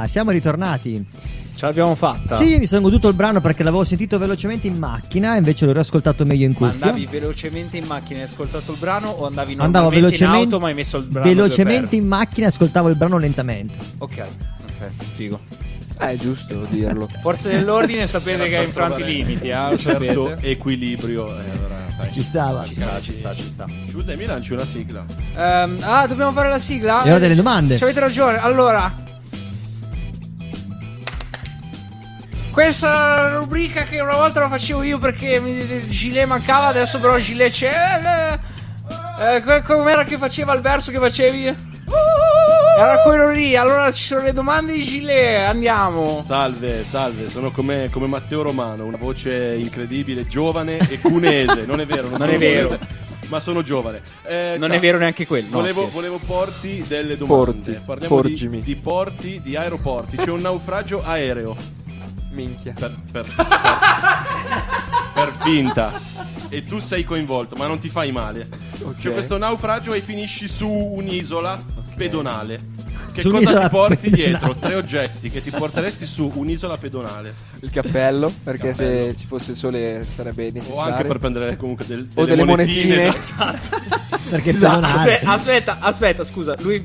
Siamo ritornati. Ce l'abbiamo fatta. Sì, mi sono goduto il brano perché l'avevo sentito velocemente in macchina, invece l'ho riascoltato meglio in Ma cuffia. andavi velocemente in macchina e hai ascoltato il brano o andavi Andavo normalmente in velocemente, auto ma hai messo il brano velocemente in macchina e ascoltavo il brano lentamente. Ok, ok, figo. Eh, è giusto dirlo. Forze dell'ordine sapete che è Per infranti i limiti, eh, un certo sapete. equilibrio. eh, allora, sai. Ci stava. Ci sta, ci sta, ci sta. Sciude, mi lanci una sigla. Ehm, ah, dobbiamo fare la sigla? E ora delle domande. Ci avete ragione. Allora, questa rubrica che una volta la facevo io perché mi, il gilet mancava, adesso però il gilet c'è. Eh, eh, com'era che faceva il verso che facevi? Era quello lì. Allora ci sono le domande di gilet. Andiamo. Salve, salve, sono come, come Matteo Romano, una voce incredibile, giovane e cunese. Non è vero, non, Non sono è vero. cunese, ma sono giovane. Eh, Non ciao. è vero neanche quello. no, volevo, volevo porti delle domande. Porti, Parliamo di, di porti, di aeroporti. C'è un naufragio aereo. Minchia. Per, per- per- per finta. E tu sei coinvolto, ma non ti fai male. C'è questo naufragio e finisci su un'isola pedonale. Che Su cosa ti porti pedonale. dietro? Tre oggetti che ti porteresti su un'isola pedonale. Il cappello, perché Cappello. se ci fosse il sole sarebbe O necessario. anche per prendere comunque del- O delle monetine. da- Esatto. Perché Esatto. Aspetta, aspetta, aspetta, scusa. Lui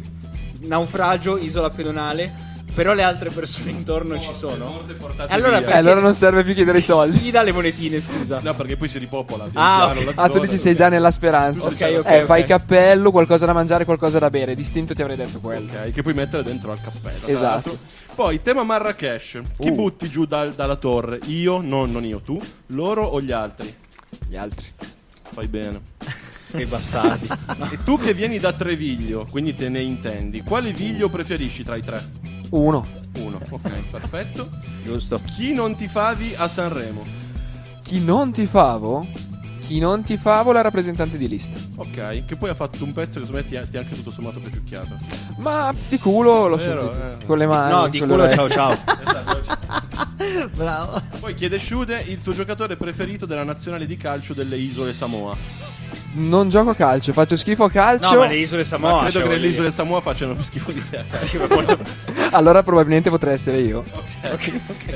naufragio, isola pedonale. Però le altre persone intorno ci sono. portate E allora. Eh, allora non serve più chiedere i soldi. Chi gli dà le monetine, scusa? No, perché poi si ripopola. Ah, piano ok. la Ah, tu dici sei già nella speranza. Ok, ok, eh, ok. fai cappello, qualcosa da mangiare, qualcosa da bere. Distinto ti avrei detto quello. Ok, che puoi mettere dentro al cappello. Esatto. Poi, tema Marrakesh. Chi Uh. butti giù dal- dalla torre? Io? No, non io, tu? Loro o gli altri? Gli altri. Fai bene. Che bastardi. E tu che vieni da Treviglio, quindi te ne intendi, quale viglio preferisci tra i tre? Uno. Uno, ok, perfetto. Giusto. Chi non ti favi a Sanremo? Chi non ti favo? Chi non ti favo la rappresentante di lista. Ok, che poi ha fatto un pezzo che secondo me ti ha, ti ha anche tutto sommato piaciucchiato. Ma di culo l'ho Vero, sentito. eh. Con le mani. No, di con culo, orecchie. ciao ciao. Bravo. Poi chiede Shude il tuo giocatore preferito della nazionale di calcio delle isole Samoa. Non gioco a calcio, faccio schifo a calcio. No, ma le isole Samoa. Ma credo cioè, che le isole. Samoa facciano più schifo di te. Sì, molto- Allora probabilmente potrei essere io.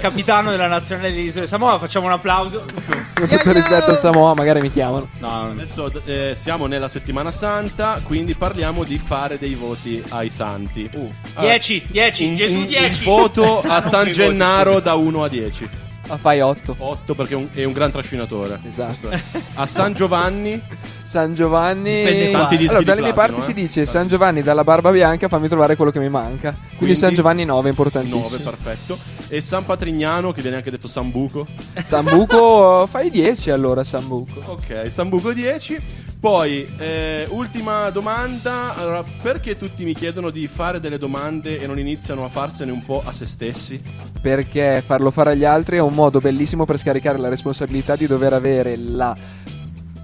Capitano della nazionale delle isole Samoa, facciamo un applauso. Con tutto rispetto a Samoa, magari mi chiamano. No, Adesso eh, siamo nella settimana santa, quindi parliamo di fare dei voti ai santi. Allora, 10, 10, un- Gesù un- 10. Un voto a San voti, Gennaro scusa. da 1 a 10. Ah, fai 8. 8 perché è un, è un gran trascinatore. Esatto. A San Giovanni San Giovanni. Dipende. Tanti dischi allora, di dalle mie platino, parti eh. si dice San Giovanni dalla barba bianca, fammi trovare quello che mi manca. Quindi, Quindi- San Giovanni 9, importantissimo. 9, perfetto. E San Patrignano, che viene anche detto Sambuco. Sambuco, fai 10 allora, Sambuco. Ok, Sambuco 10. Poi, eh, ultima domanda. Allora, perché tutti mi chiedono di fare delle domande e non iniziano a farsene un po' a se stessi? Perché farlo fare agli altri è un modo bellissimo per scaricare la responsabilità di dover avere la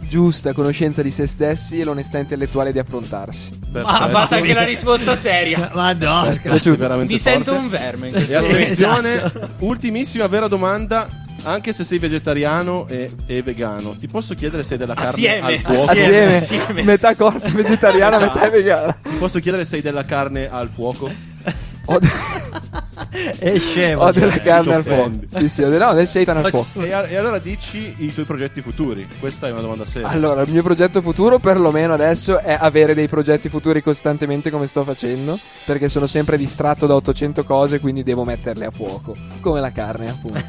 giusta conoscenza di se stessi e l'onestà intellettuale di affrontarsi. Ma ha fatto anche la risposta seria. Ma no, Mi sento forte. un verme in E attenzione, Esatto. ultimissima vera domanda. Anche se sei vegetariano e, e vegano, ti posso chiedere se hai della carne Assieme, al fuoco? Assieme, Assieme. metà corpo vegetariana, metà è vegana. Ti posso chiedere se hai della carne al fuoco? Ho, È scemo. Ho della cioè. carne al ti fuoco. offendi. Sì, sì, ho del- no, del seitan al fuoco. E, e allora dici i tuoi progetti futuri. Questa è una domanda seria. Allora, il mio progetto futuro, perlomeno adesso, è avere dei progetti futuri costantemente come sto facendo. Perché sono sempre distratto da 800 cose, quindi devo metterle a fuoco. Come la carne, appunto.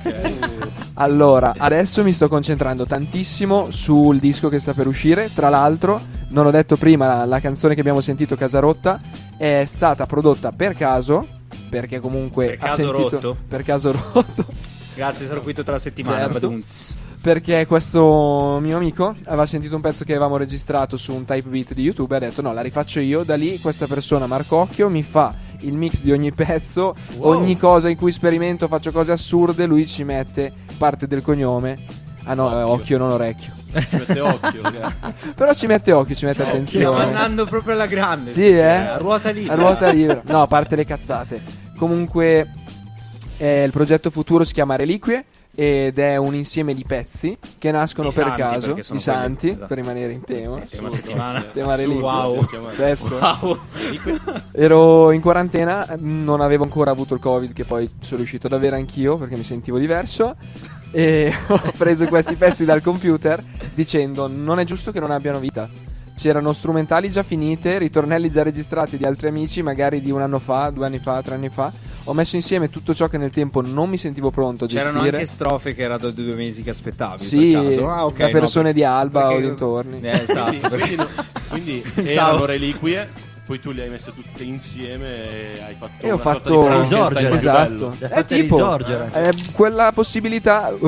Allora, adesso mi sto concentrando tantissimo sul disco che sta per uscire. Tra l'altro, non ho detto prima, la, la canzone che abbiamo sentito, Casarotta, è stata prodotta per caso. Perché comunque Per caso sentito- rotto? Per caso rotto. Grazie, sono qui tutta la settimana. Certo. badunz. Perché questo mio amico aveva sentito un pezzo che avevamo registrato su un type beat di YouTube e ha detto no, la rifaccio io. Da lì questa persona, Marcocchio, mi fa il mix di ogni pezzo, Wow. ogni cosa in cui sperimento, faccio cose assurde, lui ci mette parte del cognome. Ah no, occhio, occhio non orecchio. Ci mette occhio. ragazzi. Però ci mette occhio, ci mette Stiamo attenzione. andando proprio alla grande. Sì, eh? A ruota libera. A ruota libera. No, a parte le cazzate. Comunque, eh, il progetto futuro si chiama Reliquie. Ed è un insieme di pezzi che nascono Di per santi, caso, di quelli- santi, esatto. per rimanere in tema. Tema settimana. Tema wow. Wow. Ero in quarantena, non avevo ancora avuto il covid che poi sono riuscito ad avere anch'io perché mi sentivo diverso e ho preso questi pezzi dal computer dicendo non è giusto che non abbiano vita. C'erano strumentali già finite, ritornelli già registrati di altri amici, magari di un anno fa, due anni fa, tre anni fa. Ho messo insieme tutto ciò che nel tempo non mi sentivo pronto a C'erano gestire. anche strofe che era da due mesi che aspettavi. Sì, per caso. Ah, ok, da no, persone per- di Alba perché- o dintorni. Eh, esatto. Quindi, quindi, no- erano reliquie. Poi tu le hai messe tutte insieme e hai fatto E ho una fatto sorta di Frankenstein Risorgere. Esatto. È tipo risorgere. eh, quella possibilità. Chi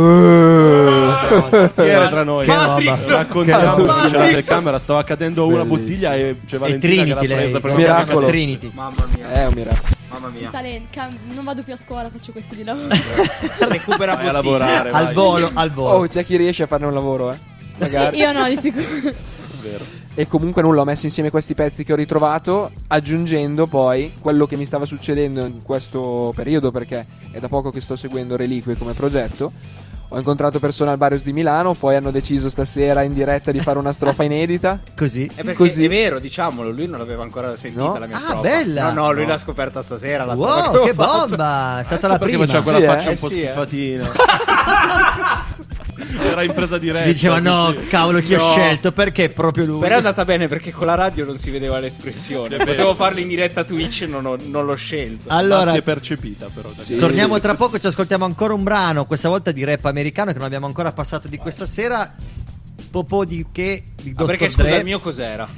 era tra noi? Che roba. Raccontiamo Che che roba. c'è la telecamera, stava accadendo una bottiglia e c'è E Valentina che l'ha Trinity presa prima Miracolo. Trinity. Mamma mia. È un miracolo. Mamma mia. Talent, cam- non vado più a scuola, faccio questo di lavoro. Recupera Vai a lavorare, vai. Al volo, al volo. Oh, c'è chi riesce a farne un lavoro, eh. Magari. Io no, di sicuro. Vero. E comunque nulla, ho messo insieme questi pezzi che ho ritrovato, aggiungendo poi quello che mi stava succedendo in questo periodo, perché è da poco che sto seguendo Reliquie come progetto. Ho incontrato persone al Barrios di Milano, poi hanno deciso stasera in diretta di fare una strofa inedita. Così. È perché Così. è vero, diciamolo, lui non l'aveva ancora sentita No? la mia Ah, strofa. bella! No, no, lui No. l'ha scoperta stasera. La Wow, che fatto. bomba! È stata la Perché prima. faceva quella Sì, faccia eh? un po' Eh, sì, eh. Era in presa diretta. Diceva no, così. cavolo, chi ho No. scelto? Perché proprio lui? Però è andata bene perché con la radio non si vedeva l'espressione. Potevo farlo in diretta Twitch, non, ho- non l'ho scelto. Ma Allora, si è percepita però. Sì. torniamo tra poco, ci ascoltiamo ancora un brano, questa volta di rap americano che non abbiamo ancora passato di questa sera. Popò di che di Ah, perché scusa, Dre. il mio cos'era?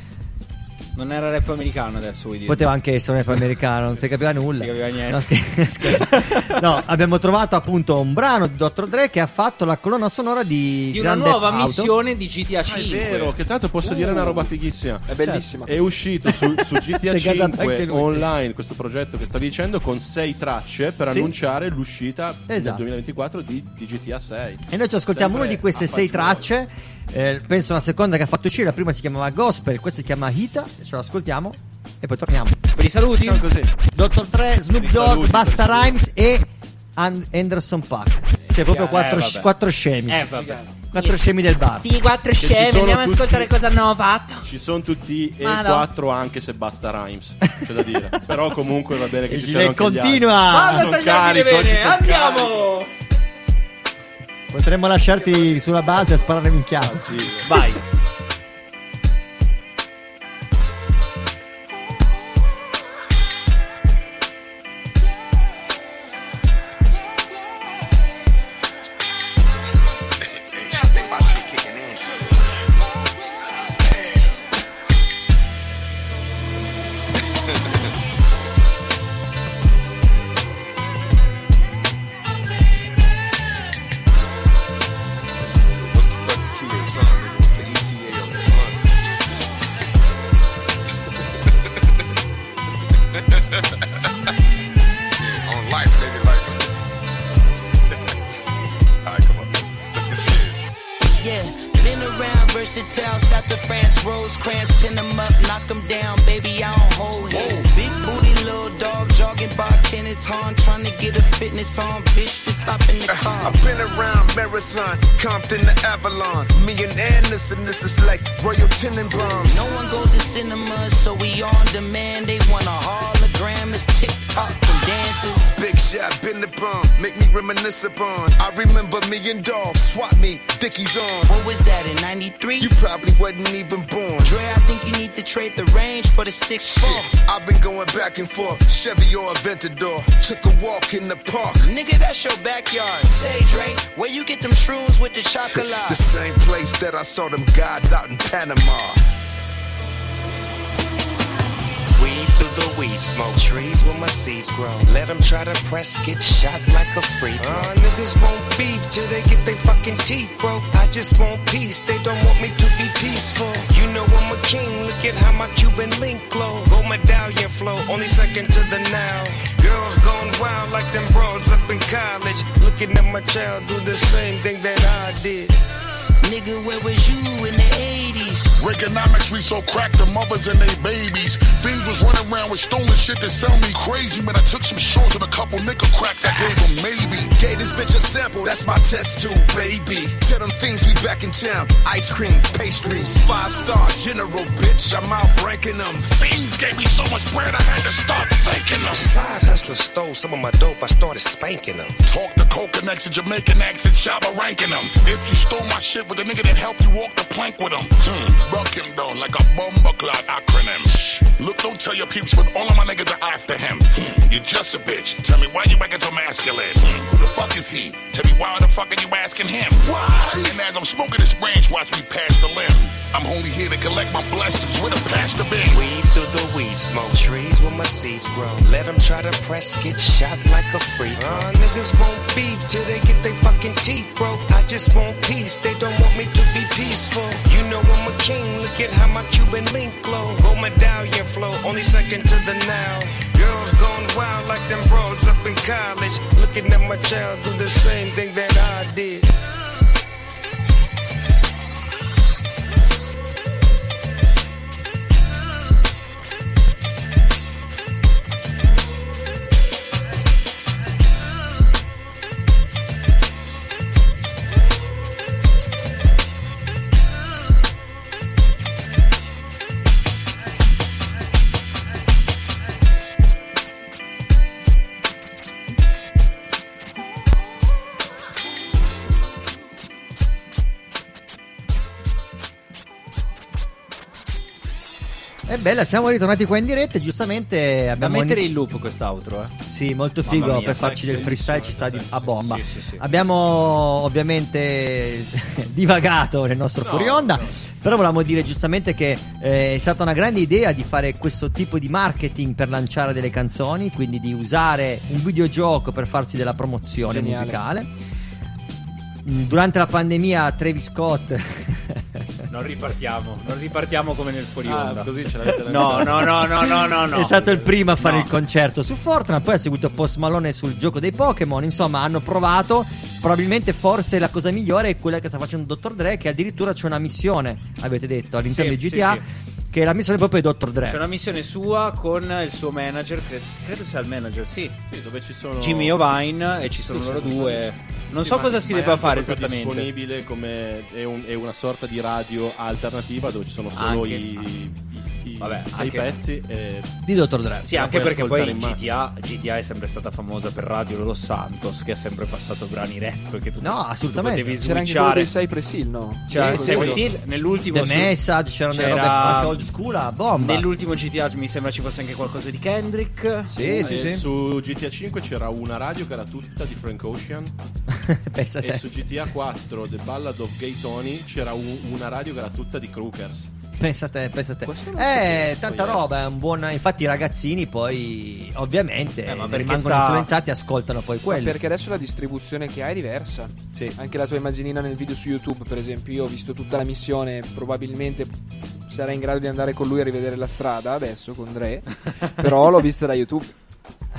Non era rap americano adesso, vuoi dire? Poteva anche essere un rap americano, non si capiva nulla. Non si capiva niente. No, scher- scherzo. No, abbiamo trovato appunto un brano di Dr. Dre che ha fatto la colonna sonora di, Di una Grand nuova Auto. missione di GTA Ah, 5. è vero, che tanto posso dire una roba fighissima. È bellissima. È uscito su, su GTA Si è gasato anche 5 lui. online questo progetto che stavi dicendo con sei tracce per Sì. annunciare l'uscita nel Esatto. 2024 di, di GTA 6. E noi ci ascoltiamo Sempre una di queste sei tracce. Eh, penso la seconda che ha fatto uscire, la prima si chiamava Gospel, questa si chiama Hita, ce l'ascoltiamo e poi torniamo. Per i saluti? Facciamo così. Dr. Dre, Snoop I Dogg, Basta Rhymes e And- Anderson Paak. Cioè proprio Eh, quattro, vabbè. quattro scemi. Eh, vabbè. Quattro scemi del bar. Sti quattro scemi, andiamo a tutti- ascoltare cosa hanno fatto. Ci sono tutti e Madò. quattro anche se basta Rhymes, c'è da dire. Però comunque va bene che ci siano anche gli altri. continua. Vado a sono carico, sono andiamo! Potremmo lasciarti sulla base a sparare minchiate. sì. Vai. The 6 Shit, I've been going back and forth, Chevy or Aventador. Took a walk in the park. Nigga, that's your backyard. Say, Dre, where you get them shrooms with the chocolate? The same place that I saw them gods out in Panama. The weed smoke, trees where my seeds grow. Let them try to press, get shot like a freak. throw. Uh, niggas won't beef till they get their fucking teeth broke. I just want peace, they don't want me to be peaceful. You know I'm a king, look at how my Cuban link glow. Gold medallion flow, only second to the now. Girls gone wild like them broads up in college. Looking at my child do the same thing that I did. Nigga, where was you in the 80s? Reaganomics, we so cracked the mothers and they babies. Fiends was running around with stolen shit that sell me crazy. Man, I took some shorts and a couple nickel cracks. I gave them maybe. Gave this bitch a sample, that's my test tube, baby. Tell them things we back in town. Ice cream, pastries, five star general, bitch. I'm out ranking them. Fiends gave me so much bread, I had to start thanking them. Side hustler stole some of my dope, I started spanking them. Talk the coconuts and Jamaican accent, Shabba ranking them. If you stole my shit with a nigga that helped you walk the plank with him, hmm, buck him down like a bomber clock acronym. Shh. Look, don't tell your peeps, but all of my niggas are after him. Hmm, you're just a bitch. Tell me why you acting so masculine. Hmm, who the fuck is he? Tell me why the fuck are you asking him? Why? And as I'm smoking this branch, watch me pass the limb. I'm only here to collect my blessings with a pastor bin. Weave through the weed smoke, trees where my seeds grow. Let them try to press, get shot like a free throw. Uh, niggas won't beef till they get their fucking teeth broke. I just want peace, they don't want me to be peaceful. You know I'm a king, look at how my Cuban link glow. Gold medallion flow, only second to the now. Girls gone wild like them broads up in college. Looking at my child do the same thing that I did. Bella, siamo ritornati qua in diretta. Giustamente Da abbiamo. mettere in loop quest'outro, eh. Sì, molto figo mia, per farci del freestyle ci sta a bomba. Sì, sì, sì. Abbiamo ovviamente divagato nel nostro fuori onda, però volevamo dire giustamente che eh, è stata una grande idea di fare questo tipo di marketing per lanciare delle canzoni, quindi di usare un videogioco per farsi della promozione Geniale. musicale. Mm, Durante la pandemia Travis Scott Non ripartiamo, non ripartiamo come nel fuori Ah, così ce l'avete No, no, no, no, no, no, no. è stato il primo a fare No. il concerto su Fortnite, poi ha seguito Post Malone sul gioco dei Pokémon. Insomma, hanno provato. Probabilmente, forse la cosa migliore è quella che sta facendo Dr. Dre. Che addirittura c'è una missione, avete detto, all'interno Sì, di sì, GTA. sì. Che è la missione proprio di Dr. Dre. C'è una missione sua con il suo manager, cre- credo sia il manager, sì. Sì, dove ci sono Jimmy Ovine e ci sono Sì, loro due. Non Sì, so ma- cosa si ma è debba fare esattamente. disponibile come è, un- è una sorta di radio alternativa dove ci sono solo Anche- i, i- i Vabbè, sei anche- pezzi e Di Dr. Dre. Sì, anche perché poi in. GTA, GTA è sempre stata famosa per Radio Los Santos, che ha sempre passato brani rap. Che tu, No, assolutamente. Tu potevi C'era anche quello switchare. dei Cypress Hill, no? C'era Sì, Cypress sì. Hill, nell'ultimo The su- Message, c'erano delle robe anche old school a bomba. Nell'ultimo GTA mi sembra ci fosse anche qualcosa di Kendrick. Sì, sì, E sì. Su GTA 5 c'era una radio che era tutta di Frank Ocean Pensa e te. su GTA 4 The Ballad of Gay Tony c'era un- una radio che era tutta di Crookers. Pensa te, pensa te. Questo non Eh, tanta roba, è un buon. Infatti, i ragazzini poi, ovviamente, Eh, ma rimangono sta- influenzati e ascoltano poi Ma quelli. perché adesso la distribuzione che hai è diversa. Sì. Anche la tua immaginina nel video su YouTube, per esempio, io ho visto tutta la missione, probabilmente sarei in grado di andare con lui a rivedere la strada adesso con Dre, però l'ho vista da YouTube.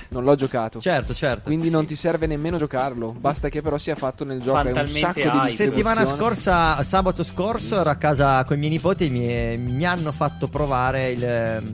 Non l'ho giocato. Certo, certo. Quindi non ti serve nemmeno giocarlo, basta che però sia fatto nel gioco. È un sacco di hype. distribuzione. Settimana scorsa, sabato scorso, ero a casa con i miei nipoti e mi, mi hanno fatto provare il, ehm,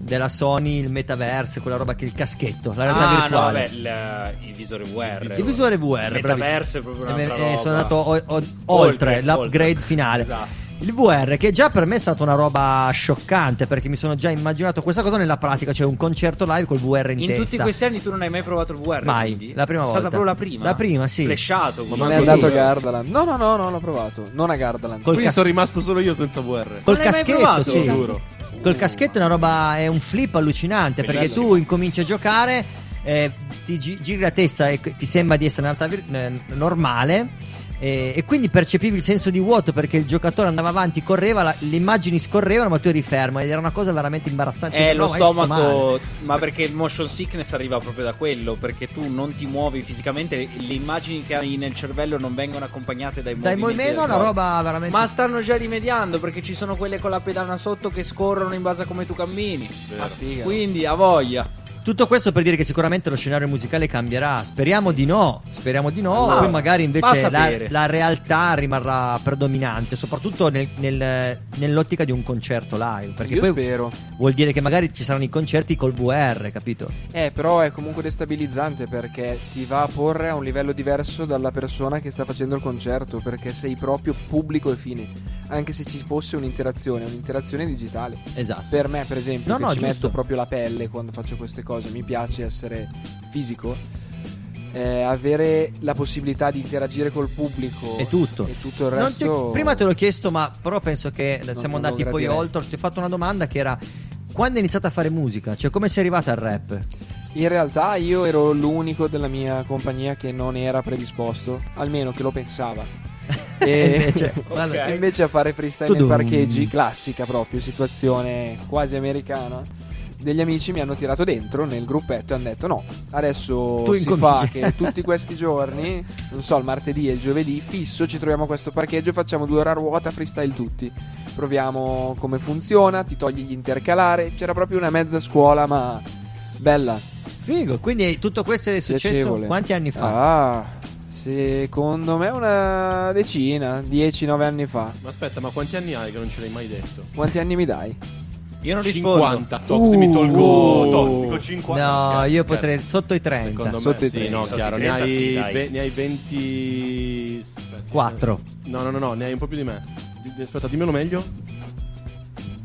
della Sony il metaverse, quella roba che è il caschetto, la realtà Ah, no, virtuale. vabbè, il, il visore VR. il visore VR, Il metaverse è proprio bravissimo. un'altra Eh, roba. Sono andato o- o- oltre, Oltre, l'upgrade oltre. finale. Esatto. Il VR, che già per me è stata una roba scioccante, perché mi sono già immaginato questa cosa nella pratica, cioè un concerto live col VR in, In testa. tutti questi anni tu non hai mai provato il VR? Mai, quindi? la prima È volta. stata proprio la prima? La prima, sì. Flashato. Non quindi. è andato a Gardaland. No, no, no, no, l'ho provato. Non a Gardaland. Col Quindi cas- sono rimasto solo io senza VR. Col Non caschetto, sì. Giuro. Col caschetto è una roba, è un flip allucinante perché Bellissimo. tu incominci a giocare, eh, ti gi- giri la testa e ti sembra di essere in realtà vir- eh, normale. Eh, e quindi percepivi il senso di vuoto perché il giocatore andava avanti, correva, la- le immagini scorrevano, ma tu eri fermo ed era una cosa veramente imbarazzante. È Cioè, Eh, lo no, stomaco, ma perché il motion sickness arriva proprio da quello, perché tu non ti muovi fisicamente, le, immagini che hai nel cervello non vengono accompagnate dai, Dai movimenti movimenti, del no, una roba veramente. Ma stanno già rimediando perché ci sono quelle con la pedana sotto che scorrono in base a come tu cammini. Ah, figa. Quindi a voglia. Tutto questo per dire che sicuramente lo scenario musicale cambierà. Speriamo di no. Speriamo di no. Allora, Poi magari invece la, la realtà rimarrà predominante, soprattutto nel- nel- nell'ottica di un concerto live. Perché Io poi spero. vuol dire che magari ci saranno i concerti col VR, capito? Eh, però è comunque destabilizzante perché ti va a porre a un livello diverso dalla persona che sta facendo il concerto, perché sei proprio pubblico e fine. Anche se ci fosse un'interazione, un'interazione digitale. Esatto. Per me, per esempio, No, no, ci giusto. metto proprio la pelle quando faccio queste cose, mi piace essere fisico. eh, avere la possibilità di interagire col pubblico È tutto. e tutto il Non ti- resto. prima te l'ho chiesto, ma però penso che siamo non andati poi oltre. Ti ho fatto una domanda che era: quando hai iniziato a fare musica? Cioè, come sei arrivata al rap? In realtà io ero l'unico della mia compagnia che non era predisposto, almeno che lo pensava. E e invece- e invece a fare freestyle nei Tudum. parcheggi, classica proprio, situazione quasi americana. Degli amici mi hanno tirato dentro nel gruppetto e hanno detto: No, adesso Tu si incominci." fa che tutti questi giorni, non so, il martedì e il giovedì, fisso, ci troviamo a questo parcheggio e facciamo due ore a ruota freestyle tutti. Proviamo come funziona, ti togli gli intercalare. C'era proprio una mezza scuola, ma bella. Figo, quindi tutto questo è successo Piacevole. quanti anni fa? Ah, secondo me una decina, 10-9 anni fa. Ma aspetta, ma quanti anni hai che non ce l'hai mai detto? Quanti anni mi dai? Io non rispondo. 50. Toxi mi tolgo, tolgo, dico 50. No, scherzo, io scherzo. potrei sotto i 30. Secondo Sotto me i sì, 30. no, Sotto i chiaro, 30 ne, hai sì, ve- ne hai 20 aspetta. 4. No, no, no, no, ne hai un po' più di me. Aspetta, dimmelo meglio.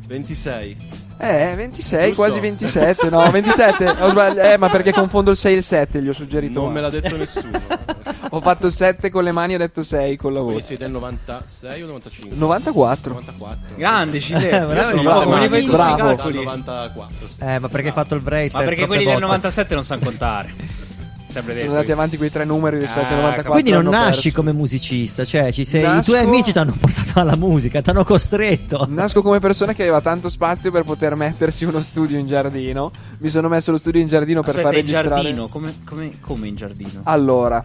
26. Eh, 26, Giusto? quasi 27. No, 27. Ho sbagliato. Eh, ma perché confondo il 6 e il 7, gli ho suggerito. Non me l'ha detto nessuno. Ho fatto 7 con le mani e ho detto 6 con la Quindi voce. sei del 96 o 95? 94. 94. Grande Cile. Eh, bravo, bravo. come li fai tutti i Bravo. calcoli. Dal 94, sì. Eh, ma perché hai fatto il brace? Ma perché quelli del 97 non sanno contare. Sempre detto. Sono andati avanti quei tre numeri rispetto Ah, ai 94. Quindi non nasci perso. come musicista, cioè ci sei, i Nasco- tuoi amici ti hanno portato alla musica, ti hanno costretto. Nasco come persona che aveva tanto spazio per poter mettersi uno studio in giardino. Mi sono messo lo studio in giardino per Aspetta, far in registrare. giardino. Come, come, come in giardino? Allora,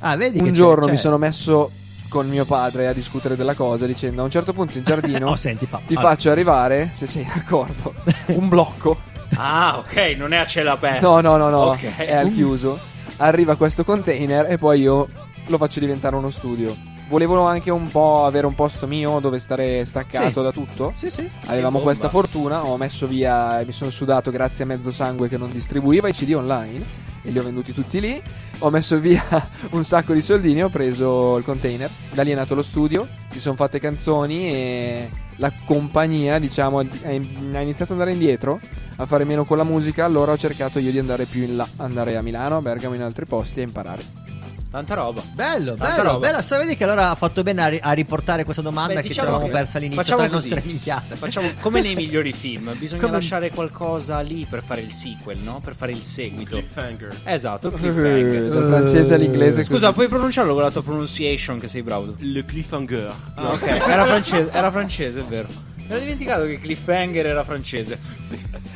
Ah, vedi un giorno c'è. mi sono messo con mio padre a discutere della cosa dicendo a un certo punto in giardino Oh, senti, papà. ti allora, faccio arrivare, se sei d'accordo, un blocco. Ah, ok, non è a cielo aperto. No, no, no, no, Ok. è al chiuso. Arriva questo container e poi io lo faccio diventare uno studio. Volevo anche un po' avere un posto mio dove stare staccato Sì. da tutto. Sì, sì. Avevamo questa fortuna, ho messo via, mi sono sudato grazie a Mezzo Sangue che non distribuiva i CD online e li ho venduti tutti lì. Ho messo via un sacco di soldini, ho preso il container, da lì è nato lo studio, si sono fatte canzoni e la compagnia, diciamo, ha in- ha iniziato ad andare indietro, a fare meno con la musica, allora ho cercato io di andare più in là, andare a Milano, a Bergamo, in altri posti e imparare. Tanta roba. Bello, Tanta bello, roba. bella. So, vedi che allora ha fatto bene a, ri- a riportare questa domanda Beh, che diciamo ci avevamo che persa all'inizio facciamo tra le così. nostre minchiate. Facciamo come nei migliori film, bisogna Come- lasciare qualcosa lì per fare il sequel, no? Per fare il seguito. Cliffhanger. Esatto, Eh, cliffhanger. Dal francese all'inglese. Scusa, così. puoi pronunciarlo con la tua pronunciation che sei bravo? Le cliffhanger. Ah, ok, era francese, era francese, è vero. Mi ero dimenticato che cliffhanger era francese.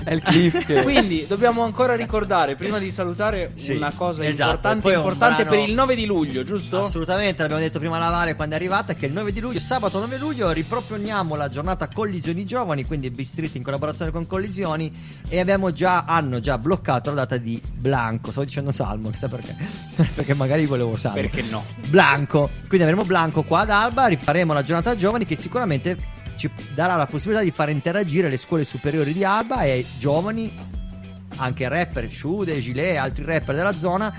È il cliff che... Quindi dobbiamo ancora ricordare, prima di salutare, Sì, una cosa esatto, importante, importante brano- per il 9 di luglio, giusto? Assolutamente, l'abbiamo detto prima a Lavare quando è arrivata che il 9 di luglio, sabato 9 luglio, riproponiamo la giornata Collisioni Giovani, quindi B-Street in collaborazione con Collisioni e abbiamo già, hanno già bloccato la data di Blanco, stavo dicendo Salmo, chissà perché, perché magari volevo Salmo. Perché no? Blanco, quindi avremo Blanco qua ad Alba, rifaremo la giornata giovani che sicuramente ci darà la possibilità di far interagire le scuole superiori di Alba e giovani anche rapper, Shude, Gilet e altri rapper della zona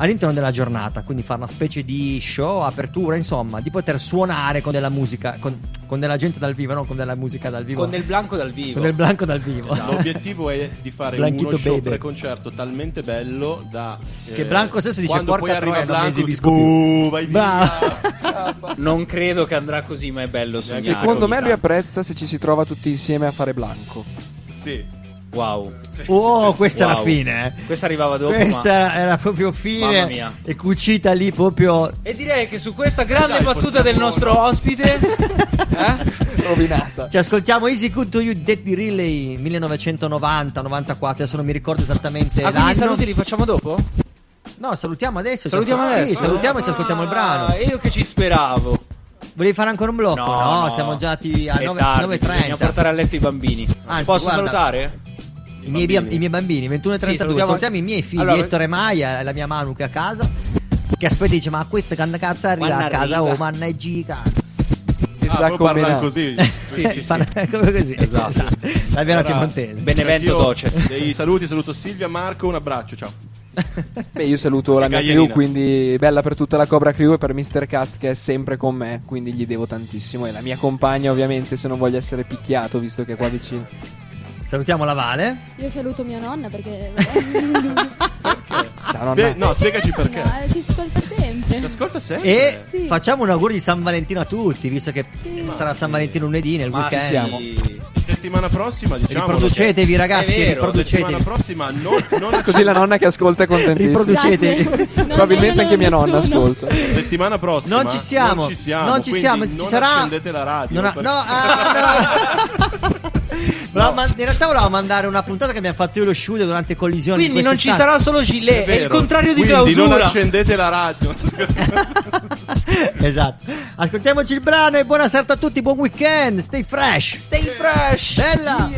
all'interno della giornata, quindi fare una specie di show, apertura, insomma, di poter suonare con della musica, con, con della gente dal vivo, non con della musica dal vivo. Con del blanco dal vivo. Con del blanco dal vivo. L'obiettivo è di fare Blanchito uno show baby. pre-concerto talmente bello da. Che Blanco stesso dice, quando "Porca troia, non mi Blanco, esibisco dico, più." "Uh, vai via. Non credo che andrà così, ma è bello sognare. Secondo me lui apprezza se ci si trova tutti insieme a fare blanco. Sì. Wow. Oh, questa è la Wow. fine. eh. Questa arrivava dopo. Questa ma... era proprio Mamma fine mia. e cucita lì proprio E direi che su questa grande Dai, battuta del nostro ospite. eh? Rovinata. Ci ascoltiamo Easy Good to You Dead di Relay 1990-94, adesso non mi ricordo esattamente Ah, l'anno. saluti li facciamo dopo? No, salutiamo adesso. Salutiamo Sì, adesso. salutiamo e ci ascoltiamo il brano. Ah, io che ci speravo. Volevi fare ancora un blocco? No, No, no. siamo già a È 9, tardi, 9.30. bisogna portare a letto i bambini. Anzi, Posso guarda, salutare? I miei, bambini. i miei bambini, 21 e Sì, 32. salutiamo- salutiamo i miei figli, Allora- Ettore Maia, e la mia Manu che è a casa. Che aspetta e dice: Ma questa quando cazzo arriva Quando a casa? arriva?" Oh, mannaggia. Ti Ah, sta proprio parla combinando. così. Sì, sì, sì. Come così. Esatto. La vera Allora, piemontese. Benevento docet. Dei saluti, saluto Silvia, Marco, un abbraccio, ciao. Beh, io saluto la E mia Gaianina. crew, quindi bella per tutta la Cobra Crew e per Mr. Cast che è sempre con me, quindi gli devo tantissimo. E la mia compagna, ovviamente, se non voglio essere picchiato, visto che è qua vicino. Salutiamo la Vale. Io saluto mia nonna perché. Ciao, nonna. Beh, no, spiegaci perché. No, ci ascolta sempre. Ti ascolta sempre. E Sì. facciamo un augurio di San Valentino a tutti, visto che Sì. sarà San Valentino lunedì nel Ma weekend. siamo. Settimana prossima, diciamo. Riproducetevi, ragazzi, È vero, Settimana riproducetevi. prossima, non, non Così la nonna che ascolta è contentissima. Riproducetevi. Non Probabilmente anche mia nonna ascolta. Settimana prossima Non ci siamo, Non ci siamo. non ci quindi siamo, ci non sarà- accendete la radio. Non ha- perché- no, ah, no. Volevo man- in realtà volevamo mandare una puntata che abbiamo fatto io e lo Sciude durante collisioni. Quindi di non ci sarà solo Gilet, è, il vero. contrario di Quindi non clausura. accendete la radio. esatto. Ascoltiamoci il brano e buona serata a tutti, buon weekend. Stay fresh. Stay fresh. Bella.